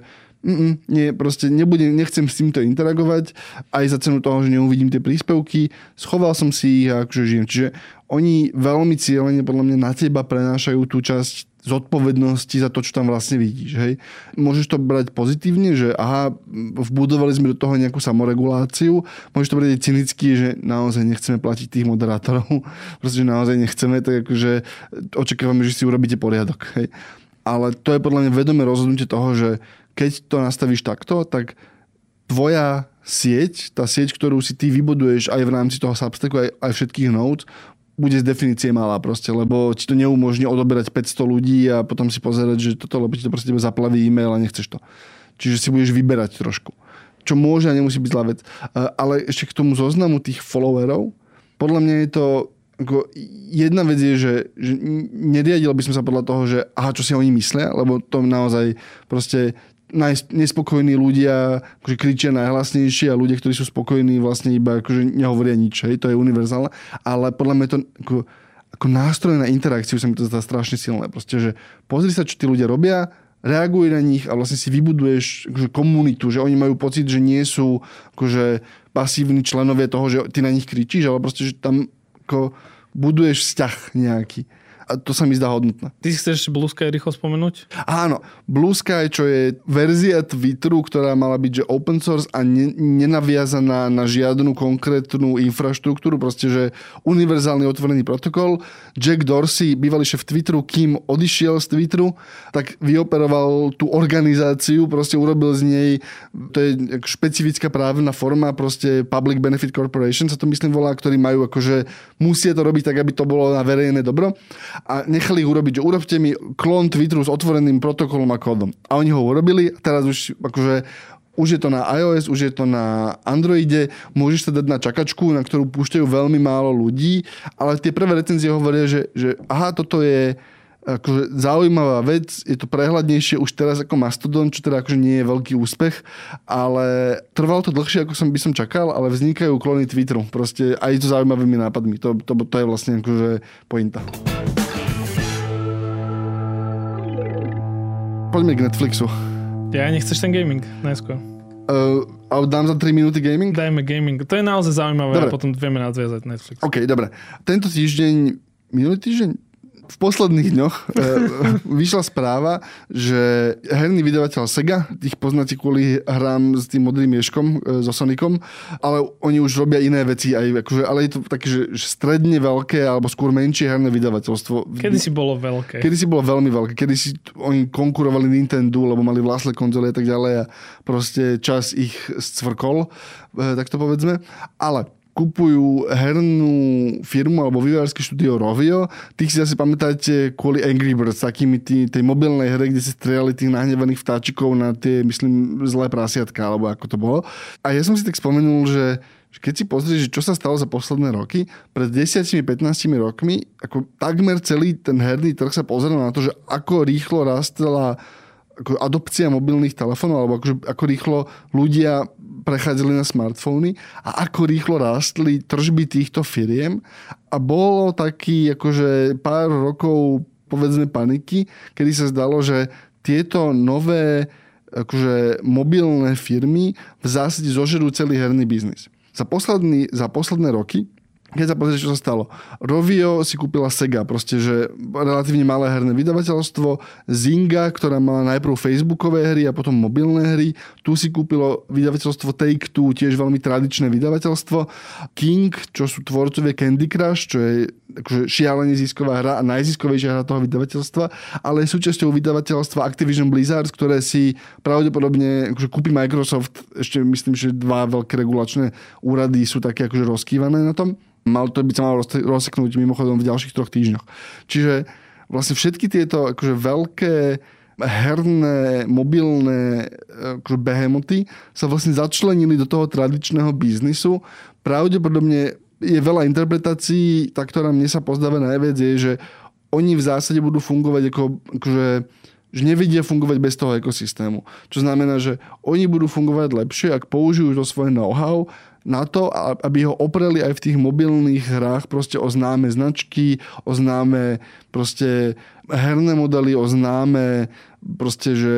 Speaker 2: nie, proste nebudem, nechcem s týmto interagovať, aj za cenu toho, že neuvidím tie príspevky. Schoval som si ich a akože žijem. Čiže oni veľmi cieľene podľa mňa na teba prenášajú tú časť zodpovednosti za to, čo tam vlastne vidíš. Hej. Môžeš to brať pozitívne, že aha, vbudovali sme do toho nejakú samoreguláciu. Môžeš to brať aj cynicky, že naozaj nechceme platiť tých moderátorov, (laughs) pretože naozaj nechceme, tak akože očakávame, že si urobíte poriadok. Hej. Ale to je podľa mňa vedomé rozhodnutie toho, že keď to nastavíš takto, tak tvoja sieť, tá sieť, ktorú si ty vybuduješ aj v rámci toho Substacku, aj, aj všetkých nodes, bude z definície malá proste, lebo ti to neumožní odoberať 500 ľudí a potom si pozerať, že toto, lebo ti to proste tebe zaplaví e-mail a nechceš to. Čiže si budeš vyberať trošku. Čo môže a nemusí byť zlá vec. Ale ešte k tomu zoznamu tých followerov, podľa mňa je to ako jedna vec je, že, že neriadil by som sa podľa toho, že aha, čo si oni myslia, lebo to naozaj proste nespokojní ľudia akože kričia najhlasnejšie a ľudia, ktorí sú spokojní vlastne iba akože nehovoria nič, hej, to je univerzálne, ale podľa mňa to ako, ako nástroj na interakciu sa mi to zdá strašne silné. Proste, že pozri sa, čo tí ľudia robia, reaguj na nich a vlastne si vybuduješ akože komunitu, že oni majú pocit, že nie sú akože pasívni členovia toho, že ty na nich kričíš, ale proste, že tam ako buduješ vzťah nejaký to sa mi zdá hodnotné.
Speaker 1: Ty si chceš Blue Sky rýchlo spomenúť?
Speaker 2: Áno, Blue Sky, čo je verzia Twitteru, ktorá mala byť že open source a ne, nenaviazaná na žiadnu konkrétnu infraštruktúru, proste, že univerzálny otvorený protokol. Jack Dorsey, bývalý šéf Twitteru, kým odišiel z Twitteru, tak vyoperoval tú organizáciu, proste urobil z nej, to je špecifická právna forma, proste Public Benefit Corporation sa to myslím volá, ktorí majú akože, musia to robiť tak, aby to bolo na verejné dobro a nechali ich urobiť, že urobte mi klon Twitteru s otvoreným protokolom a kódom. A oni ho urobili, teraz už akože už je to na iOS, už je to na Androide, môžeš sa dať na čakačku, na ktorú púšťajú veľmi málo ľudí, ale tie prvé recenzie hovoria, že, že aha, toto je akože zaujímavá vec, je to prehľadnejšie už teraz ako Mastodon, čo teda akože nie je veľký úspech, ale trvalo to dlhšie, ako som by som čakal, ale vznikajú klony Twitteru, proste aj so zaujímavými nápadmi, to, to, to je vlastne akože pointa. Poďme k Netflixu.
Speaker 1: Ja nechceš ten gaming najskôr.
Speaker 2: Uh, a dám za 3 minúty gaming?
Speaker 1: Dajme gaming. To je naozaj zaujímavé dobre. a potom vieme nadviazať Netflix.
Speaker 2: OK, dobre. Tento týždeň, minulý týždeň, v posledných dňoch e, (laughs) vyšla správa, že herný vydavateľ Sega, tých poznáte kvôli hrám s tým modrým mieškom, e, so Sonicom, ale oni už robia iné veci, aj, akože, ale je to také, že, že stredne veľké alebo skôr menšie herné vydavateľstvo.
Speaker 1: Kedy si bolo veľké?
Speaker 2: Kedy si bolo veľmi veľké. Kedy si oni konkurovali Nintendo, lebo mali vlastné konzoly a tak ďalej a proste čas ich scvrkol, e, tak to povedzme. Ale kupujú hernú firmu alebo vývojárske štúdio Rovio. Tých si asi pamätáte kvôli Angry Birds, takými tý, tej mobilnej hre, kde si strieľali tých nahnevaných vtáčikov na tie, myslím, zlé prasiatka, alebo ako to bolo. A ja som si tak spomenul, že keď si pozrieš, čo sa stalo za posledné roky, pred 10-15 rokmi, ako takmer celý ten herný trh sa pozeral na to, že ako rýchlo rastla ako adopcia mobilných telefónov, alebo akože, ako rýchlo ľudia prechádzali na smartfóny a ako rýchlo rástli tržby týchto firiem a bolo taký akože pár rokov povedzme paniky, kedy sa zdalo, že tieto nové akože mobilné firmy v zásade zožerú celý herný biznis. Za, posledný, za posledné roky keď sa pozrieš, čo sa stalo. Rovio si kúpila Sega, proste, že relatívne malé herné vydavateľstvo. Zynga, ktorá mala najprv Facebookové hry a potom mobilné hry. Tu si kúpilo vydavateľstvo Take-Two, tiež veľmi tradičné vydavateľstvo. King, čo sú tvorcovia Candy Crush, čo je akože šialene zisková hra a najziskovejšia hra toho vydavateľstva, ale súčasťou vydavateľstva Activision Blizzard, ktoré si pravdepodobne akože kúpi Microsoft. Ešte myslím, že dva veľké regulačné úrady sú také akože rozkývané na tom. Mal to by sa malo rozseknúť mimochodom v ďalších troch týždňoch. Čiže vlastne všetky tieto akože veľké herné, mobilné akože behemoty sa vlastne začlenili do toho tradičného biznisu. Pravdepodobne je veľa interpretácií, tá, ktorá mne sa pozdáva najviac, je, že oni v zásade budú fungovať ako, akože, že nevedia fungovať bez toho ekosystému. Čo znamená, že oni budú fungovať lepšie, ak použijú to svoje know-how na to, aby ho opreli aj v tých mobilných hrách proste o známe značky, o známe proste herné modely, o známe proste, že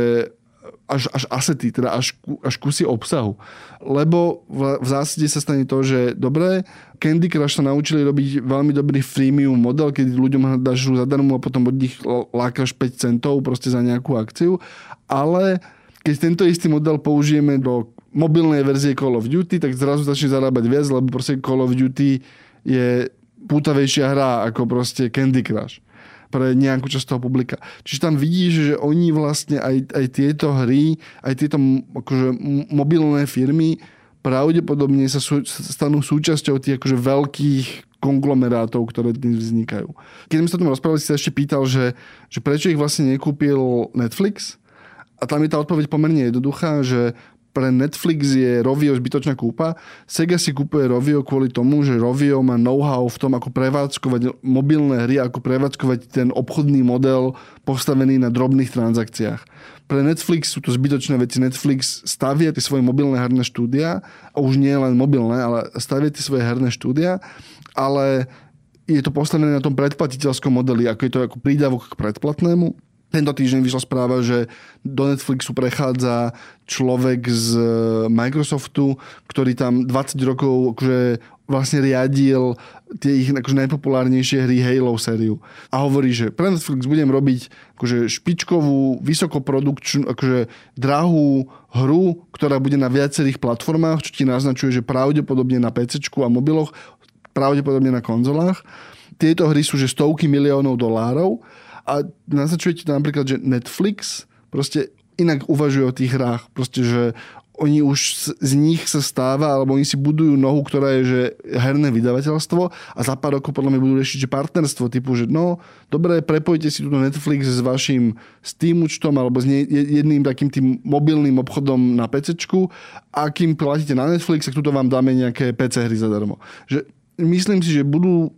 Speaker 2: až, až asety, teda až, až kusy obsahu. Lebo v, v zásade sa stane to, že dobre, Candy Crush sa naučili robiť veľmi dobrý freemium model, keď ľuďom dáš zadarmo a potom od nich lákaš 5 centov proste za nejakú akciu, ale keď tento istý model použijeme do mobilnej verzie Call of Duty, tak zrazu začne zarábať viac, lebo proste Call of Duty je pútavejšia hra ako proste Candy Crush pre nejakú časť toho publika. Čiže tam vidíš, že oni vlastne aj, aj tieto hry, aj tieto akože, mobilné firmy pravdepodobne sa sú, stanú súčasťou tých akože veľkých konglomerátov, ktoré dnes vznikajú. Keď sme sa o tom rozprávali, si sa ešte pýtal, že, že prečo ich vlastne nekúpil Netflix? A tam je tá odpoveď pomerne jednoduchá, že pre Netflix je Rovio zbytočná kúpa. Sega si kúpuje Rovio kvôli tomu, že Rovio má know-how v tom, ako prevádzkovať mobilné hry, ako prevádzkovať ten obchodný model postavený na drobných transakciách. Pre Netflix sú to zbytočné veci. Netflix stavia tie svoje mobilné herné štúdia, a už nie len mobilné, ale stavia tie svoje herné štúdia, ale je to postavené na tom predplatiteľskom modeli, ako je to ako prídavok k predplatnému tento týždeň vyšla správa, že do Netflixu prechádza človek z e, Microsoftu, ktorý tam 20 rokov akože vlastne riadil tie ich akože najpopulárnejšie hry Halo sériu. A hovorí, že pre Netflix budem robiť akože špičkovú, vysokoprodukčnú, akože drahú hru, ktorá bude na viacerých platformách, čo ti naznačuje, že pravdepodobne na PC a mobiloch, pravdepodobne na konzolách. Tieto hry sú že stovky miliónov dolárov a naznačujete napríklad, že Netflix proste inak uvažuje o tých hrách. Proste, že oni už z nich sa stáva, alebo oni si budujú nohu, ktorá je že herné vydavateľstvo a za pár rokov podľa mňa budú riešiť, že partnerstvo typu, že no, dobre, prepojte si tu Netflix s vašim Steam účtom alebo s jedným takým tým mobilným obchodom na PC a kým platíte na Netflix, tak tuto vám dáme nejaké PC hry zadarmo. Že myslím si, že budú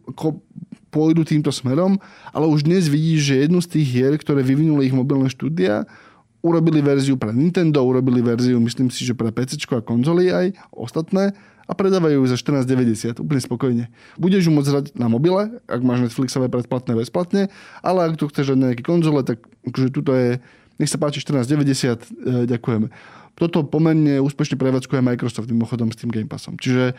Speaker 2: pôjdu týmto smerom, ale už dnes vidíš, že jednu z tých hier, ktoré vyvinuli ich mobilné štúdia, urobili verziu pre Nintendo, urobili verziu, myslím si, že pre PC a konzoly aj ostatné a predávajú ju za 14,90 úplne spokojne. Budeš ju môcť hrať na mobile, ak máš Netflixové predplatné bezplatne, ale ak tu chceš hrať na nejaké konzole, tak akože tuto je, nech sa páči 14,90, e, ďakujeme. Toto pomerne úspešne prevádzkuje Microsoft mimochodom s tým Game Passom. Čiže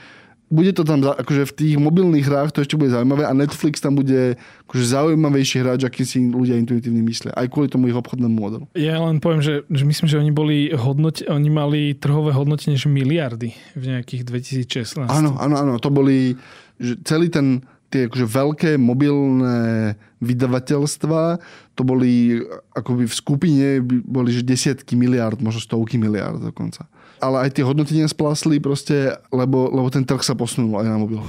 Speaker 2: bude to tam, akože v tých mobilných hrách to ešte bude zaujímavé a Netflix tam bude akože zaujímavejší hráč, aký si ľudia intuitívne myslia. Aj kvôli tomu ich obchodnému modelu.
Speaker 1: Ja len poviem, že, že myslím, že oni boli hodnoť, oni mali trhové hodnotenie že miliardy v nejakých 2016.
Speaker 2: Áno, áno, áno. To boli, že celý ten tie akože veľké mobilné vydavateľstva, to boli akoby v skupine boli že desiatky miliard, možno stovky miliard dokonca ale aj tie hodnotenia splasli proste, lebo, lebo ten trh sa posunul aj na mobil.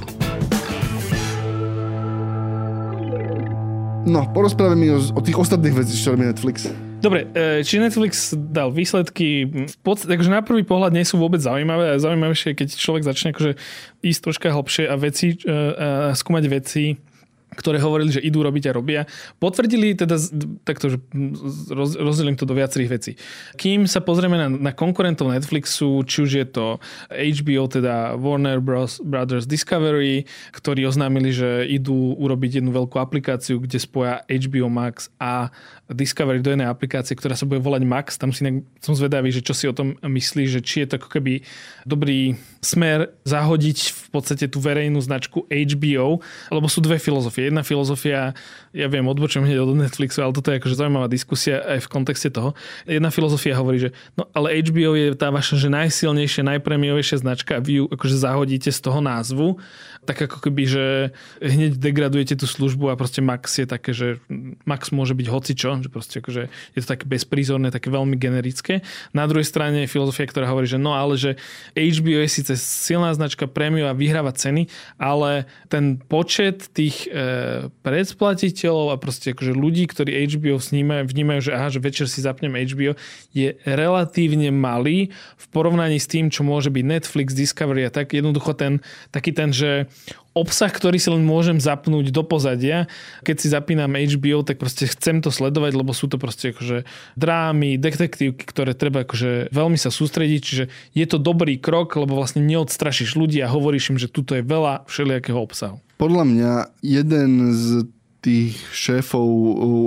Speaker 2: No, porozprávame o, o tých ostatných veciach, čo robí Netflix.
Speaker 1: Dobre, e, či Netflix dal výsledky, v podstate, takže na prvý pohľad nie sú vôbec zaujímavé, a zaujímavejšie, keď človek začne akože ísť troška hlbšie a veci, e, a skúmať veci, ktoré hovorili, že idú robiť a robia, potvrdili teda, takto, že roz, rozdelím to do viacerých vecí. Kým sa pozrieme na, na konkurentov Netflixu, či už je to HBO, teda Warner Bros. Brothers Discovery, ktorí oznámili, že idú urobiť jednu veľkú aplikáciu, kde spoja HBO Max a Discovery do jednej aplikácie, ktorá sa bude volať Max. Tam si ne, som zvedavý, že čo si o tom myslí, že či je to ako keby dobrý smer zahodiť v podstate tú verejnú značku HBO, lebo sú dve filozofie. Jedna filozofia, ja viem, odbočujem hneď od Netflixu, ale toto je akože zaujímavá diskusia aj v kontexte toho. Jedna filozofia hovorí, že no ale HBO je tá vaša že najsilnejšia, najpremiovejšia značka a vy ju akože zahodíte z toho názvu, tak ako keby, že hneď degradujete tú službu a proste Max je také, že Max môže byť hocičo, že proste akože je to také bezprízorné, také veľmi generické. Na druhej strane je filozofia, ktorá hovorí, že no ale že HBO je síce silná značka prémiu a vyhráva ceny, ale ten počet tých e, predplatiteľov a proste akože ľudí, ktorí HBO snímajú, vnímajú, že aha, že večer si zapnem HBO, je relatívne malý v porovnaní s tým, čo môže byť Netflix, Discovery a tak jednoducho ten, taký ten, že obsah, ktorý si len môžem zapnúť do pozadia. Keď si zapínam HBO, tak proste chcem to sledovať, lebo sú to proste akože drámy, detektívky, ktoré treba akože veľmi sa sústrediť, čiže je to dobrý krok, lebo vlastne neodstrašíš ľudí a hovoríš im, že tuto je veľa všelijakého obsahu.
Speaker 2: Podľa mňa jeden z tých šéfov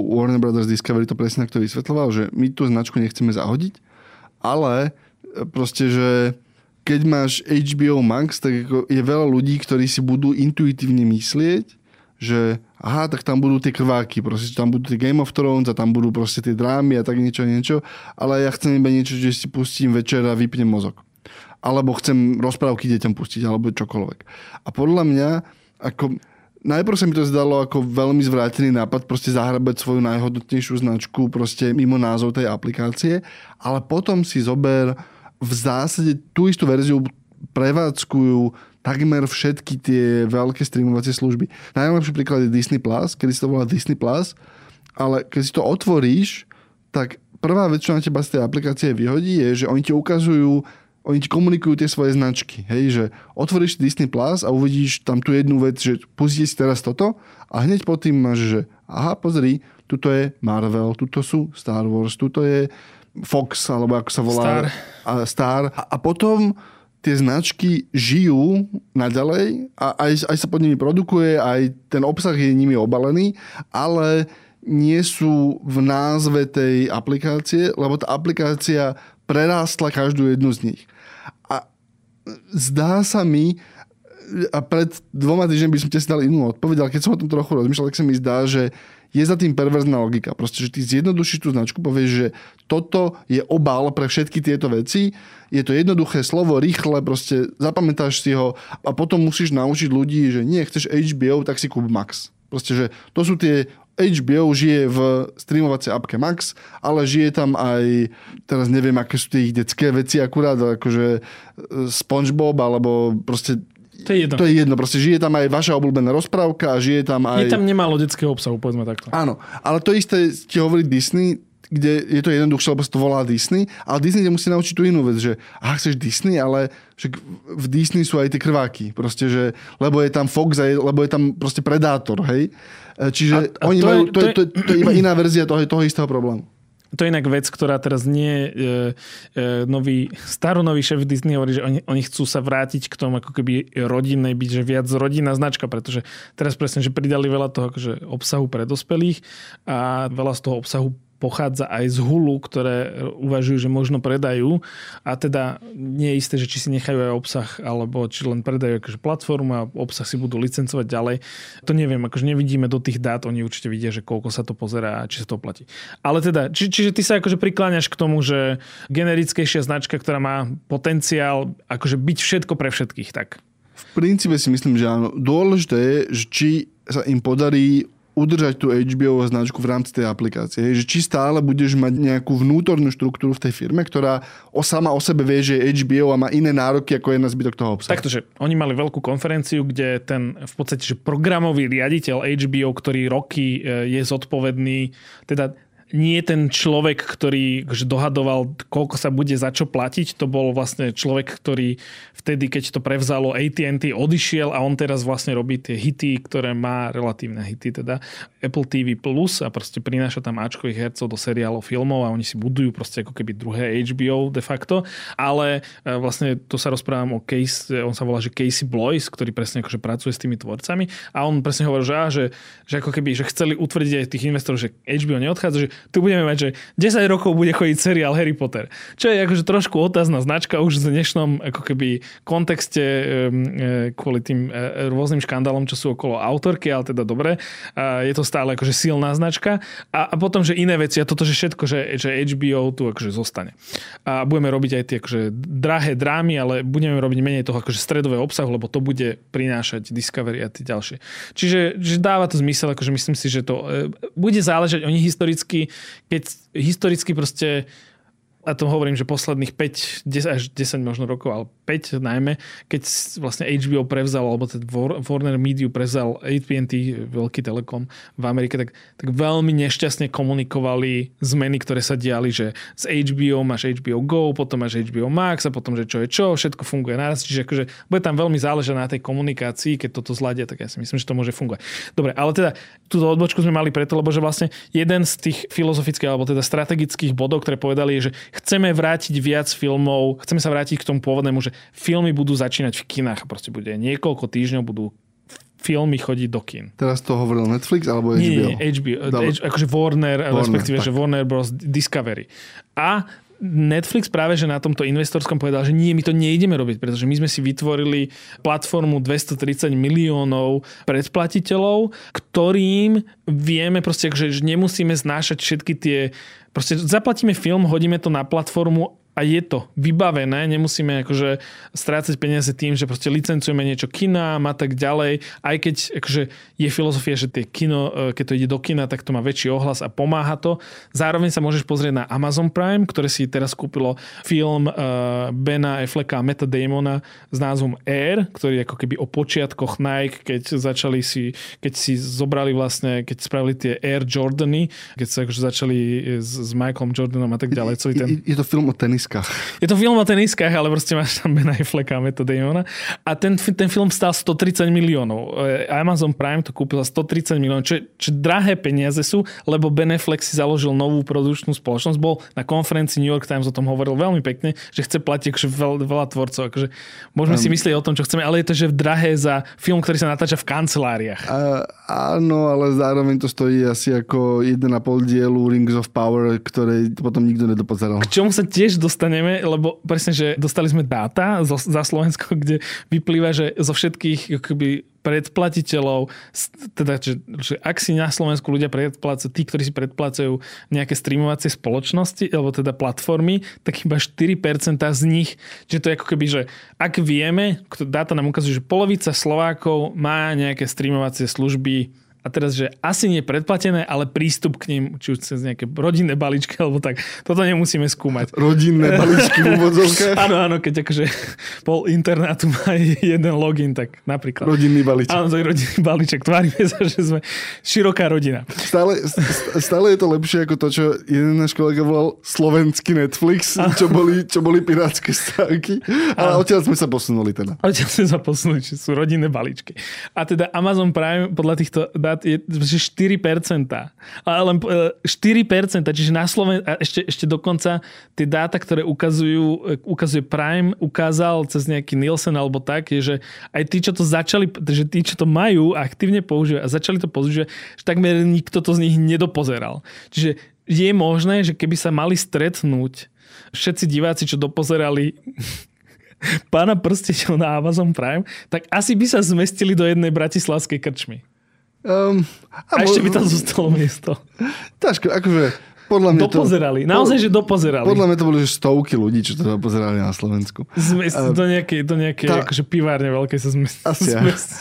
Speaker 2: Warner Brothers Discovery to presne takto vysvetloval, že my tú značku nechceme zahodiť, ale proste, že keď máš HBO Max, tak je veľa ľudí, ktorí si budú intuitívne myslieť, že aha, tak tam budú tie krváky, proste tam budú tie Game of Thrones a tam budú proste tie drámy a tak niečo, niečo, ale ja chcem iba niečo, že si pustím večer a vypnem mozog. Alebo chcem rozprávky deťom pustiť, alebo čokoľvek. A podľa mňa, ako Najprv sa mi to zdalo ako veľmi zvrátený nápad proste zahrabať svoju najhodnotnejšiu značku proste mimo názov tej aplikácie, ale potom si zober v zásade tú istú verziu prevádzkujú takmer všetky tie veľké streamovacie služby. Najlepší príklad je Disney+, Plus, kedy si to volá Disney+, Plus, ale keď si to otvoríš, tak prvá vec, čo na teba z tej aplikácie vyhodí, je, že oni ti ukazujú oni ti komunikujú tie svoje značky. Hej, že otvoríš Disney Plus a uvidíš tam tú jednu vec, že pustíte si teraz toto a hneď pod tým máš, že aha, pozri, tuto je Marvel, tuto sú Star Wars, tuto je Fox, alebo ako sa volá.
Speaker 1: Star.
Speaker 2: A, Star. A, a potom tie značky žijú naďalej a aj, aj sa pod nimi produkuje, aj ten obsah je nimi obalený, ale nie sú v názve tej aplikácie, lebo tá aplikácia prerástla každú jednu z nich. A zdá sa mi, a pred dvoma týždňami by som ti si dal inú odpoveď, ale keď som o tom trochu rozmýšľal, tak sa mi zdá, že je za tým perverzná logika. Proste, že ty zjednodušíš tú značku, povieš, že toto je obal pre všetky tieto veci, je to jednoduché slovo, rýchle, proste zapamätáš si ho a potom musíš naučiť ľudí, že nie, chceš HBO, tak si kúp Max. Proste, že to sú tie HBO žije v streamovacej appke Max, ale žije tam aj, teraz neviem, aké sú tie ich detské veci akurát, akože SpongeBob, alebo proste
Speaker 1: to je jedno.
Speaker 2: To je jedno, proste žije tam aj vaša obľúbená rozprávka a žije tam aj...
Speaker 1: Je tam nemálo detského obsahu, povedzme takto.
Speaker 2: Áno, ale to isté ti hovorí Disney, kde je to jednoduchšie, lebo sa to volá Disney, ale Disney ťa musí naučiť tú inú vec, že aha, chceš Disney, ale však v Disney sú aj tie krváky, proste, že, lebo je tam Fox, aj, lebo je tam proste Predátor, hej. E, čiže a, a oni to majú, je, to, je, to, je, to je iba iná verzia toho, toho istého problému.
Speaker 1: To je inak vec, ktorá teraz nie e, e, nový, staronový šéf Disney hovorí, že oni, oni chcú sa vrátiť k tomu ako keby rodinnej byť, že viac rodinná značka, pretože teraz presne, že pridali veľa toho akože obsahu pre dospelých a veľa z toho obsahu pochádza aj z hulu, ktoré uvažujú, že možno predajú a teda nie je isté, že či si nechajú aj obsah alebo či len predajú akože platformu a obsah si budú licencovať ďalej. To neviem, akože nevidíme do tých dát, oni určite vidia, že koľko sa to pozerá a či sa to platí. Ale teda, či, čiže ty sa akože prikláňaš k tomu, že generickejšia značka, ktorá má potenciál akože byť všetko pre všetkých, tak?
Speaker 2: V princípe si myslím, že áno. Dôležité je, že či sa im podarí udržať tú HBO značku v rámci tej aplikácie. Hej, že či stále budeš mať nejakú vnútornú štruktúru v tej firme, ktorá o sama o sebe vie, že je HBO a má iné nároky ako je na zbytok toho obsahu.
Speaker 1: Takto, že oni mali veľkú konferenciu, kde ten v podstate že programový riaditeľ HBO, ktorý roky e, je zodpovedný, teda nie ten človek, ktorý dohadoval, koľko sa bude za čo platiť. To bol vlastne človek, ktorý vtedy, keď to prevzalo AT&T, odišiel a on teraz vlastne robí tie hity, ktoré má relatívne hity, teda Apple TV Plus a proste prináša tam Ačkových hercov do seriálov, filmov a oni si budujú proste ako keby druhé HBO de facto. Ale e, vlastne to sa rozprávam o case, on sa volá, že Casey Blois, ktorý presne akože pracuje s tými tvorcami a on presne hovoril, že, á, že, že ako keby, že chceli utvrdiť aj tých investorov, že HBO neodchádza, že tu budeme mať, že 10 rokov bude chodiť seriál Harry Potter. Čo je akože trošku otázna značka už v dnešnom ako keby kontexte e, kvôli tým e, rôznym škandálom, čo sú okolo autorky, ale teda dobre. Je to stále akože silná značka. A, a potom, že iné veci a toto, že všetko, že, že HBO tu akože zostane. A budeme robiť aj tie akože drahé drámy, ale budeme robiť menej toho akože stredového obsahu, lebo to bude prinášať Discovery a tie ďalšie. Čiže že dáva to zmysel, akože myslím si, že to e, bude záležať, oni historicky keď historicky proste a to hovorím, že posledných 5, 10 až 10 možno rokov, ale 5 najmä, keď vlastne HBO prevzal, alebo ten Warner Media prevzal AT&T, veľký telekom v Amerike, tak, tak veľmi nešťastne komunikovali zmeny, ktoré sa diali, že z HBO máš HBO Go, potom máš HBO Max a potom, že čo je čo, všetko funguje naraz, čiže akože bude tam veľmi záležať na tej komunikácii, keď toto zladia, tak ja si myslím, že to môže fungovať. Dobre, ale teda túto odbočku sme mali preto, lebo že vlastne jeden z tých filozofických alebo teda strategických bodov, ktoré povedali, je, že chceme vrátiť viac filmov, chceme sa vrátiť k tomu pôvodnému, že filmy budú začínať v kinách a proste bude niekoľko týždňov budú filmy chodiť do kin.
Speaker 2: Teraz to hovoril Netflix alebo HBO?
Speaker 1: Nie, nie HBO. H, akože Warner, Warner respektíve, tak. že Warner Bros. Discovery. A Netflix práve, že na tomto investorskom povedal, že nie, my to nejdeme robiť, pretože my sme si vytvorili platformu 230 miliónov predplatiteľov, ktorým vieme proste, že nemusíme znášať všetky tie Proste zaplatíme film, hodíme to na platformu a je to vybavené, nemusíme akože strácať peniaze tým, že proste licencujeme niečo kina a tak ďalej, aj keď akože je filozofia, že tie kino, e, keď to ide do kina, tak to má väčší ohlas a pomáha to. Zároveň sa môžeš pozrieť na Amazon Prime, ktoré si teraz kúpilo film uh, Bena Afflecka a Meta Damona s názvom Air, ktorý ako keby o počiatkoch Nike, keď začali si, keď si zobrali vlastne, keď spravili tie Air Jordany, keď sa akože začali s, s Michaelom Jordanom a tak ďalej. Celý ten...
Speaker 2: Je, je to film o tenis teniskách.
Speaker 1: Je to film o teniskách, ale proste máš tam Ben Afflecka a Meta Damona. A ten, ten film stál 130 miliónov. E, Amazon Prime to kúpil za 130 miliónov, čo, čo drahé peniaze sú, lebo Ben Affleck si založil novú produkčnú spoločnosť. Bol na konferencii New York Times o tom hovoril veľmi pekne, že chce platiť akože veľ, veľa tvorcov. Akože môžeme um, si myslieť o tom, čo chceme, ale je to, že drahé za film, ktorý sa natáča v kanceláriách.
Speaker 2: Uh, áno, ale zároveň to stojí asi ako 1,5 dielu Rings of Power, ktoré potom nikto nedopozeral.
Speaker 1: K čomu sa tiež dostaneme dostaneme, lebo presne, že dostali sme dáta za Slovensko, (laughs) kde vyplýva, že zo všetkých akoby, predplatiteľov, teda, že, že ak si na Slovensku ľudia predplácajú, tí, ktorí si predplácajú nejaké streamovacie spoločnosti, alebo teda platformy, tak iba 4% z nich, že to je ako keby, že ak vieme, dáta nám ukazujú, že polovica Slovákov má nejaké streamovacie služby A teraz, že asi nie predplatené, ale prístup k ním, či už cez nejaké rodinné balíčky, alebo tak, toto nemusíme skúmať. (laughs)
Speaker 2: Rodinné balíčky v úvodzovkách?
Speaker 1: áno, áno, keď akože pol internátu má jeden login, tak napríklad.
Speaker 2: Rodinný balíček.
Speaker 1: Áno, to je rodinný balíček. Tvárime sa, že sme široká rodina.
Speaker 2: Stále, stále je to lepšie ako to, čo jeden náš kolega volal slovenský Netflix, čo boli, čo boli pirátske stránky. Ale odtiaľ sme sa posunuli teda.
Speaker 1: Odtiaľ sme sa posunuli, že sú rodinné balíčky. A teda Amazon Prime podľa týchto dát je 4%. Ale len 4%, e, čiže na Sloven- a ešte, ešte dokonca tie dáta, ktoré ukazujú, e, ukazuje Prime, ukázal cez nejaký Nielsen alebo tak, je, že aj tí, čo to začali, že tí, čo to majú aktívne používajú a začali to používať, že takmer nikto to z nich nedopozeral. Čiže je možné, že keby sa mali stretnúť všetci diváci, čo dopozerali (laughs) pána prstečov na Amazon Prime, tak asi by sa zmestili do jednej bratislavskej krčmy. Um, a, a ešte by tam zostalo miesto.
Speaker 2: Ťažko, akože podľa mňa
Speaker 1: dopozerali. To, Naozaj, že dopozerali.
Speaker 2: Podľa mňa to boli že stovky ľudí, čo to dopozerali na Slovensku.
Speaker 1: Zmes, uh, do nejakej, do nejakej tá, akože pivárne veľké sa zmestili.
Speaker 2: Asi.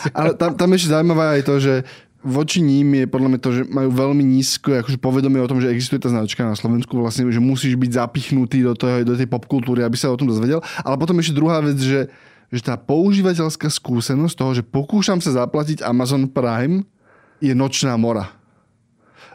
Speaker 2: Ale tam, tam ešte zaujímavé aj to, že voči ním je podľa mňa to, že majú veľmi nízko akože povedomie o tom, že existuje tá značka na Slovensku, vlastne, že musíš byť zapichnutý do, toho, do tej popkultúry, aby sa o tom dozvedel. Ale potom ešte druhá vec, že, že tá používateľská skúsenosť toho, že pokúšam sa zaplatiť Amazon Prime, je nočná mora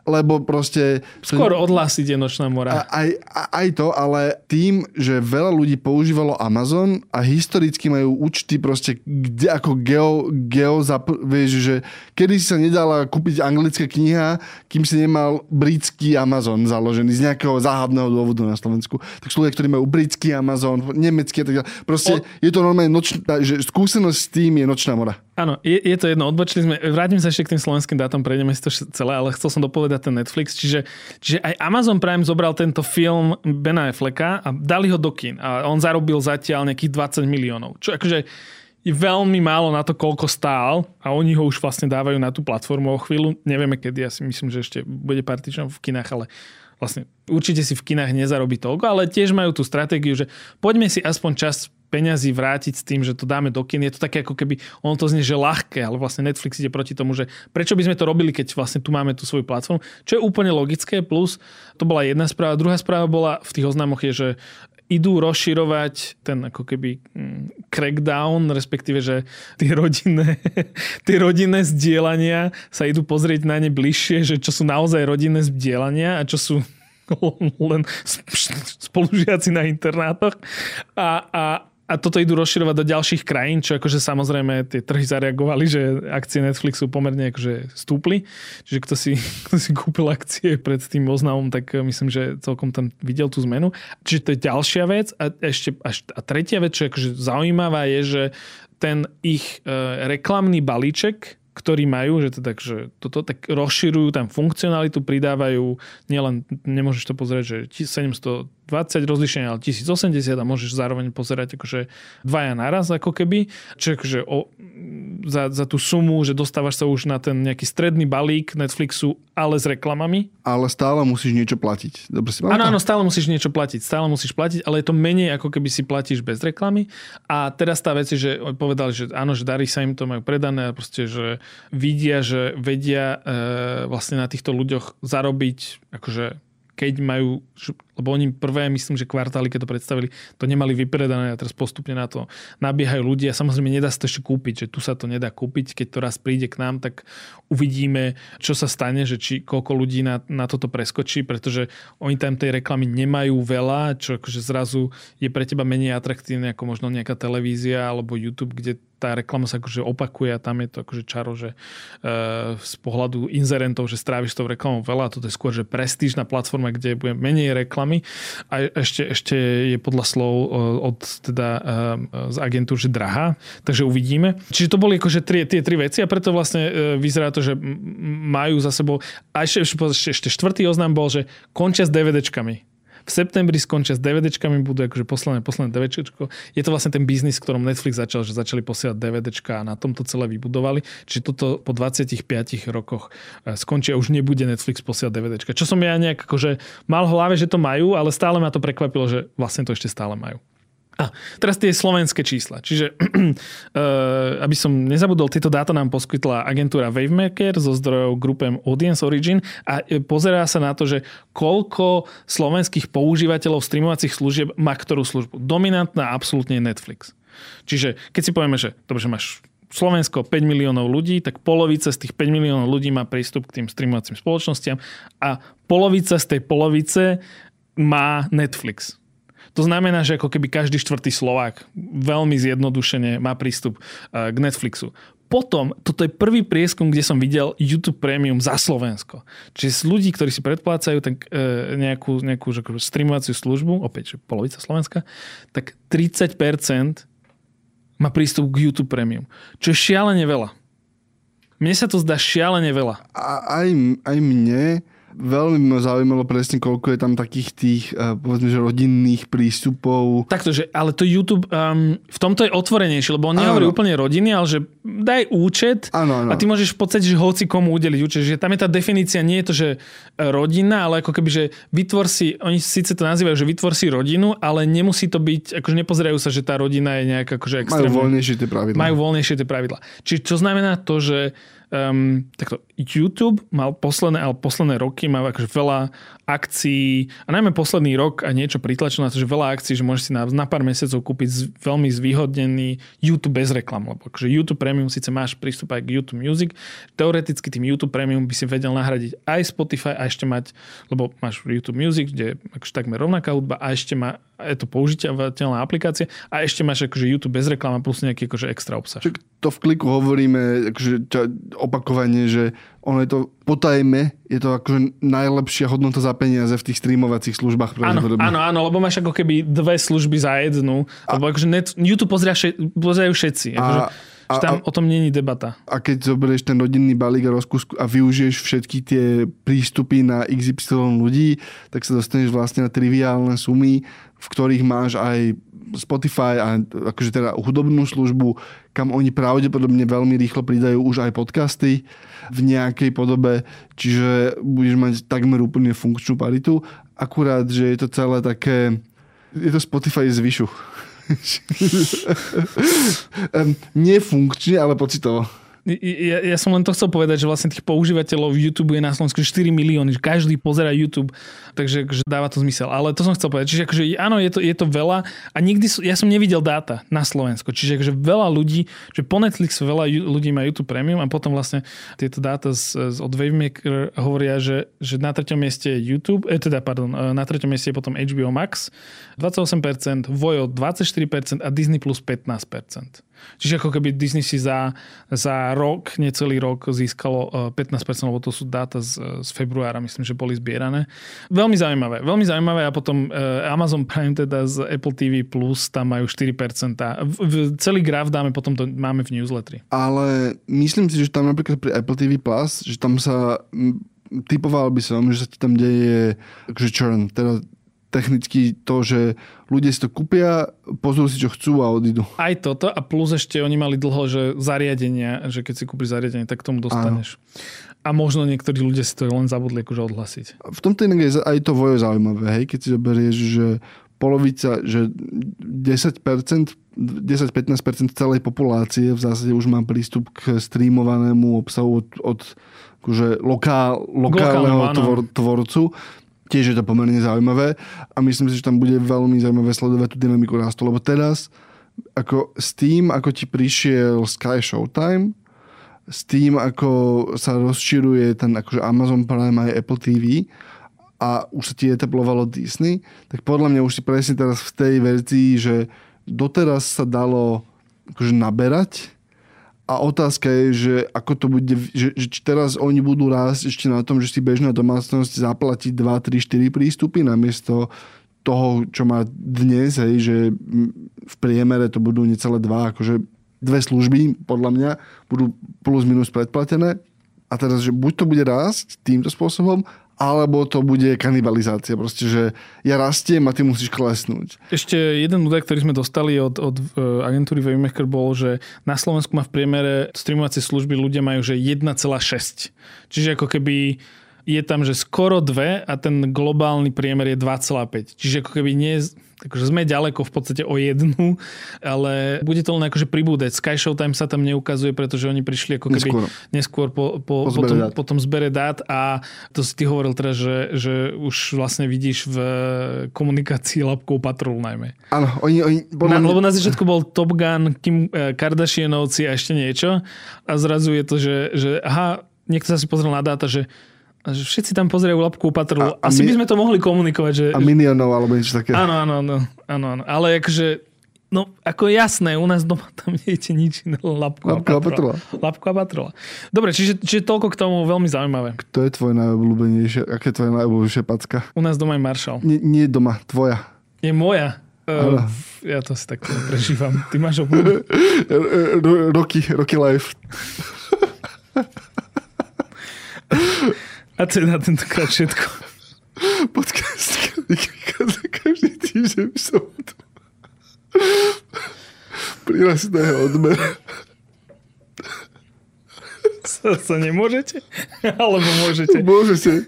Speaker 2: lebo proste...
Speaker 1: Skôr odhlásiť je nočná mora.
Speaker 2: Aj, aj to, ale tým, že veľa ľudí používalo Amazon a historicky majú účty proste kde ako geo, geo zap, vieš, že kedy si sa nedala kúpiť anglická kniha, kým si nemal britský Amazon založený z nejakého záhadného dôvodu na Slovensku. Tak sú ľudia, ktorí majú britský Amazon, nemecký a tak ďalej. Proste o... je to normálne nočná, že skúsenosť s tým je nočná mora.
Speaker 1: Áno, je, je to jedno, odbočili sme, vrátim sa ešte k tým slovenským dátom, prejdeme si to celé, ale chcel som dopovedať ten Netflix, čiže, čiže aj Amazon Prime zobral tento film Bena Afflecka a dali ho do kin a on zarobil zatiaľ nejakých 20 miliónov, čo akože je veľmi málo na to, koľko stál a oni ho už vlastne dávajú na tú platformu o chvíľu. Nevieme kedy, ja si myslím, že ešte bude pár týždňov v kinách, ale vlastne určite si v kinách nezarobí toľko, ale tiež majú tú stratégiu, že poďme si aspoň čas peňazí vrátiť s tým, že to dáme do kin. Je to také ako keby, ono to znie, že ľahké, ale vlastne Netflix ide proti tomu, že prečo by sme to robili, keď vlastne tu máme tú svoju platformu, čo je úplne logické, plus to bola jedna správa. Druhá správa bola v tých oznámoch je, že idú rozširovať ten ako keby mm, crackdown, respektíve, že tie rodinné, (laughs) tie rodinné zdieľania sa idú pozrieť na ne bližšie, že čo sú naozaj rodinné zdieľania a čo sú (laughs) len spolužiaci na internátoch. A, a, a toto idú rozširovať do ďalších krajín, čo akože samozrejme tie trhy zareagovali, že akcie Netflixu pomerne akože stúpli. Čiže kto si, (laughs) kto si kúpil akcie pred tým oznamom, tak myslím, že celkom tam videl tú zmenu. Čiže to je ďalšia vec. A ešte a tretia vec, čo je akože zaujímavá, je, že ten ich e, reklamný balíček, ktorí majú, že teda, že toto tak rozširujú tam funkcionalitu, pridávajú, nielen, nemôžeš to pozrieť, že 700 20 rozlišenia, ale 1080 a môžeš zároveň pozerať akože dvaja naraz ako keby. Čiže akože o, za, za tú sumu, že dostávaš sa už na ten nejaký stredný balík Netflixu, ale s reklamami.
Speaker 2: Ale stále musíš niečo platiť. Dobre si
Speaker 1: Áno, áno, stále musíš niečo platiť. Stále musíš platiť, ale je to menej ako keby si platíš bez reklamy. A teraz tá vec je, že povedali, že áno, že darí sa im to, majú predané a proste, že vidia, že vedia e, vlastne na týchto ľuďoch zarobiť akože keď majú, lebo oni prvé, myslím, že kvartály, keď to predstavili, to nemali vypredané a teraz postupne na to nabiehajú ľudia. Samozrejme, nedá sa to ešte kúpiť, že tu sa to nedá kúpiť. Keď to raz príde k nám, tak uvidíme, čo sa stane, že či koľko ľudí na, na toto preskočí, pretože oni tam tej reklamy nemajú veľa, čo akože zrazu je pre teba menej atraktívne ako možno nejaká televízia alebo YouTube, kde tá reklama sa akože opakuje a tam je to akože čaro, že e, z pohľadu inzerentov, že stráviš tou reklamou veľa, a toto je skôr, že prestížna platforma, kde bude menej reklamy. A ešte, ešte je podľa slov e, od teda e, z agentúr, že drahá, takže uvidíme. Čiže to boli akože tri, tie tri veci a preto vlastne e, vyzerá to, že majú za sebou a ešte, ešte, ešte štvrtý oznam bol, že končia s DVDčkami v septembri skončia s DVDčkami, budú akože poslané, poslané DVDčko. Je to vlastne ten biznis, v ktorom Netflix začal, že začali posielať DVDčka a na tomto celé vybudovali. Čiže toto po 25 rokoch e, skončia, už nebude Netflix posielať DVDčka. Čo som ja nejak akože mal v hlave, že to majú, ale stále ma to prekvapilo, že vlastne to ešte stále majú. A teraz tie slovenské čísla. Čiže, (clears throat) aby som nezabudol, tieto dáta nám poskytla agentúra Wavemaker zo zdrojov grupem Audience Origin a pozerá sa na to, že koľko slovenských používateľov streamovacích služieb má ktorú službu. Dominantná absolútne Netflix. Čiže keď si povieme, že, dobre, máš Slovensko 5 miliónov ľudí, tak polovica z tých 5 miliónov ľudí má prístup k tým streamovacím spoločnostiam a polovica z tej polovice má Netflix. To znamená, že ako keby každý štvrtý Slovák veľmi zjednodušene má prístup eh, k Netflixu. Potom, toto je prvý prieskum, kde som videl YouTube Premium za Slovensko. Čiže z ľudí, ktorí si predplácajú tak, e, nejakú, nejakú že, streamovaciu službu, opäť, že polovica Slovenska, tak 30% má prístup k YouTube Premium. Čo je šialene veľa. Mne sa to zdá šialene veľa.
Speaker 2: A aj, aj mne veľmi ma zaujímalo presne, koľko je tam takých tých, uh, povedzme, že rodinných prístupov.
Speaker 1: Takto, že, ale to YouTube um, v tomto je otvorenejšie, lebo on nehovorí úplne rodiny, ale že daj účet
Speaker 2: ano, ano.
Speaker 1: a ty môžeš v podstate, že hoci komu udeliť účet. Že tam je tá definícia, nie je to, že rodina, ale ako keby, že vytvor si, oni síce to nazývajú, že vytvor si rodinu, ale nemusí to byť, akože nepozerajú sa, že tá rodina je nejak akože extrémne.
Speaker 2: Majú voľnejšie tie pravidla.
Speaker 1: Majú voľnejšie tie pravidla. Čiže čo znamená to, že um, takto, YouTube mal posledné, ale posledné roky má akože veľa akcií a najmä posledný rok a niečo pritlačilo na to, že veľa akcií, že môžeš si na, na pár mesiacov kúpiť z, veľmi zvýhodnený YouTube bez reklam, lebo akože YouTube Premium síce máš prístup aj k YouTube Music, teoreticky tým YouTube Premium by si vedel nahradiť aj Spotify a ešte mať, lebo máš YouTube Music, kde akože takmer rovnaká hudba a ešte má je to použiteľná aplikácia a ešte máš akože YouTube bez reklama plus nejaký akože extra obsah.
Speaker 2: To v kliku hovoríme akože opakovane, že ono je to potajme, je to akože najlepšia hodnota za peniaze v tých streamovacích službách.
Speaker 1: Áno, áno, áno, lebo máš ako keby dve služby za jednu. A, lebo akože net, YouTube pozria, pozerajú všetci. Akože, a, tam a, o tom není debata.
Speaker 2: A keď zoberieš ten rodinný balík a rozkusku a využiješ všetky tie prístupy na XY ľudí, tak sa dostaneš vlastne na triviálne sumy, v ktorých máš aj Spotify a akože teda hudobnú službu, kam oni pravdepodobne veľmi rýchlo pridajú už aj podcasty v nejakej podobe, čiže budeš mať takmer úplne funkčnú paritu, akurát, že je to celé také, je to Spotify zvyšu. um, (laughs) nie funkčne, ale pocitovo.
Speaker 1: Ja, ja som len to chcel povedať, že vlastne tých používateľov YouTube je na Slovensku 4 milióny, že každý pozera YouTube, takže že dáva to zmysel. Ale to som chcel povedať. Čiže akože, áno, je to, je to veľa a nikdy, ja som nevidel dáta na Slovensku. Čiže akože veľa ľudí, že po Netflixu veľa ľudí má YouTube Premium a potom vlastne tieto dáta z, z od Wavemaker hovoria, že, že na treťom mieste je YouTube, eh, teda pardon, eh, na treťom mieste je potom HBO Max 28%, Vojo 24% a Disney Plus 15%. Čiže ako keby Disney si za, za rok, necelý rok získalo 15%, eh, lebo to sú dáta z, z februára, myslím, že boli zbierané. Veľmi zaujímavé. Veľmi zaujímavé a potom eh, Amazon Prime teda z Apple TV Plus tam majú 4%. V, v, celý graf dáme potom, to máme v newsletteri.
Speaker 2: Ale myslím si, že tam napríklad pri Apple TV Plus, že tam sa typoval by som, že sa ti tam deje akože churn, teda technicky to, že ľudia si to kúpia, pozrú si, čo chcú a odídu.
Speaker 1: Aj toto a plus ešte oni mali dlho, že zariadenia, že keď si kúpiš zariadenie, tak tomu dostaneš. Áno. A možno niektorí ľudia si to len zabudli akože odhlasiť.
Speaker 2: V tomto inak je aj to vojo zaujímavé, hej, keď si zoberieš, že polovica, že 10%, 10-15% celej populácie v zásade už má prístup k streamovanému obsahu od, od akože lokál, lokálneho tvor, tvorcu tiež je to pomerne zaujímavé a myslím si, že tam bude veľmi zaujímavé sledovať tú dynamiku rastu, lebo teraz ako s tým, ako ti prišiel Sky Showtime, s tým, ako sa rozširuje ten akože Amazon Prime aj Apple TV a už sa ti etaplovalo Disney, tak podľa mňa už si presne teraz v tej verzii, že doteraz sa dalo akože naberať a otázka je, že ako to bude, že, že teraz oni budú rásť ešte na tom, že si bežná domácnosť zaplatí 2, 3, 4 prístupy namiesto toho, čo má dnes, hej, že v priemere to budú necelé dva, akože dve služby, podľa mňa, budú plus minus predplatené. A teraz, že buď to bude rásť týmto spôsobom, alebo to bude kanibalizácia. Proste, že ja rastiem a ty musíš klesnúť.
Speaker 1: Ešte jeden údaj, ktorý sme dostali od, od e, agentúry Wavemaker bol, že na Slovensku má v priemere streamovacie služby ľudia majú, že 1,6. Čiže ako keby je tam, že skoro 2 a ten globálny priemer je 2,5. Čiže ako keby nie, akože sme ďaleko v podstate o jednu, ale bude to len akože pribúdať. Sky Showtime sa tam neukazuje, pretože oni prišli ako keby
Speaker 2: Neskôr.
Speaker 1: neskôr po, po,
Speaker 2: Po zbere
Speaker 1: tom,
Speaker 2: dát.
Speaker 1: po tom zbere dát a to si ty hovoril teraz, že, že už vlastne vidíš v komunikácii Labkou Patrol najmä.
Speaker 2: Áno, oni, oni podľa mňa-
Speaker 1: lebo na začiatku bol Top Gun, Kim eh, Kardashianovci a ešte niečo a zrazu je to, že, že aha, niekto sa si pozrel na dáta, že všetci tam pozerajú labku patrolu.
Speaker 2: A- a
Speaker 1: Asi
Speaker 2: my-
Speaker 1: by sme to mohli komunikovať, že...
Speaker 2: a minionov alebo niečo také.
Speaker 1: Áno, áno, áno, áno, áno. Ale akože, no ako jasné, u nás doma tam (laughs) nejde nič iné, labku a patrola. Labku a patrola. Dobre, čiže, čiže toľko k tomu veľmi zaujímavé.
Speaker 2: To je tvoje najobľúbenejšie, aké je tvoje najobľúbenejšie packa?
Speaker 1: U nás doma je Marshall.
Speaker 2: Nie, nie doma, tvoja.
Speaker 1: Je moja. Uh, ja to si tak prežívam. Ty máš
Speaker 2: r- Roky, Roky Life. (laughs)
Speaker 1: A to je na tentokrát všetko.
Speaker 2: Podcast, každý týždeň v sobotu. Prírastného odmera.
Speaker 1: Sa, sa nemôžete? Alebo môžete?
Speaker 2: Môžete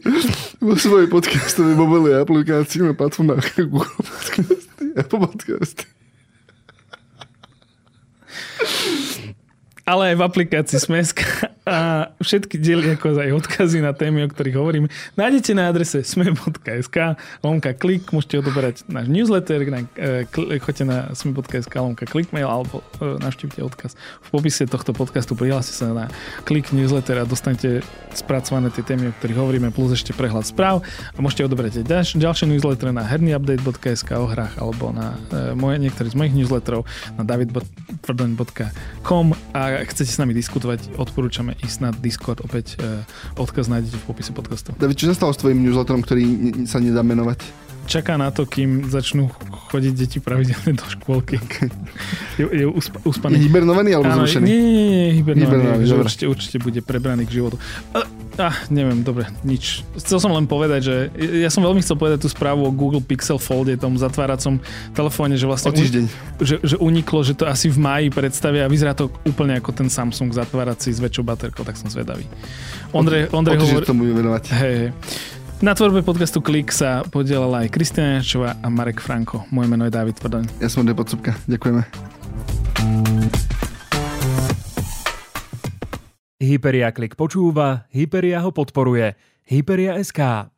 Speaker 2: vo svojej podcastovej mobilnej aplikácii na platformách Google Podcasty, Apple Podcasty.
Speaker 1: ale aj v aplikácii Smeska a všetky diely, ako aj odkazy na témy, o ktorých hovoríme, nájdete na adrese sme.sk, lomka klik, môžete odoberať náš newsletter, na, e, choďte na sme.sk, lomka klik mail, alebo e, navštívte odkaz. V popise tohto podcastu, prihláste sa na klik newsletter a dostanete spracované tie témy, o ktorých hovoríme, plus ešte prehľad správ. A môžete odoberať aj ďalš- ďalšie newslettere na hernyupdate.sk o hrách alebo na e, moje, niektorý z mojich newsletterov na davidtvrdoň.com a chcete s nami diskutovať, odporúčame ísť na Discord, opäť e, odkaz nájdete v popise podcastu.
Speaker 2: David, čo sa stalo s tvojim newsletterom, ktorý sa nedá menovať?
Speaker 1: Čaká na to, kým začnú chodiť deti pravidelne do škôlky. Je, je usp-
Speaker 2: Je
Speaker 1: uspaný.
Speaker 2: hibernovaný alebo
Speaker 1: Áno,
Speaker 2: zrušený?
Speaker 1: nie, nie, nie, hibernovaný,
Speaker 2: Hibernovaný,
Speaker 1: že určite, určite bude prebraný k životu. A, ah, neviem, dobre, nič. Chcel som len povedať, že ja som veľmi chcel povedať tú správu o Google Pixel Folde, tom zatváracom telefóne, že
Speaker 2: O
Speaker 1: vlastne
Speaker 2: týždeň.
Speaker 1: že, že uniklo, že to asi v máji predstavia a vyzerá to úplne ako ten Samsung zatvárací s väčšou baterkou, tak som zvedavý. Ondrej,
Speaker 2: O
Speaker 1: Ondrej
Speaker 2: týždeň
Speaker 1: hovorí...
Speaker 2: tomu venovať.
Speaker 1: Hej, hej. Na tvorbe podcastu Klik sa podielala aj Kristina Jačová a Marek Franko. Moje meno je David Tvrdoň.
Speaker 2: Ja som Ondrej Podsúbka. Ďakujeme.
Speaker 3: Hyperia Klik počúva, Hyperia ho podporuje. Hyperia SK.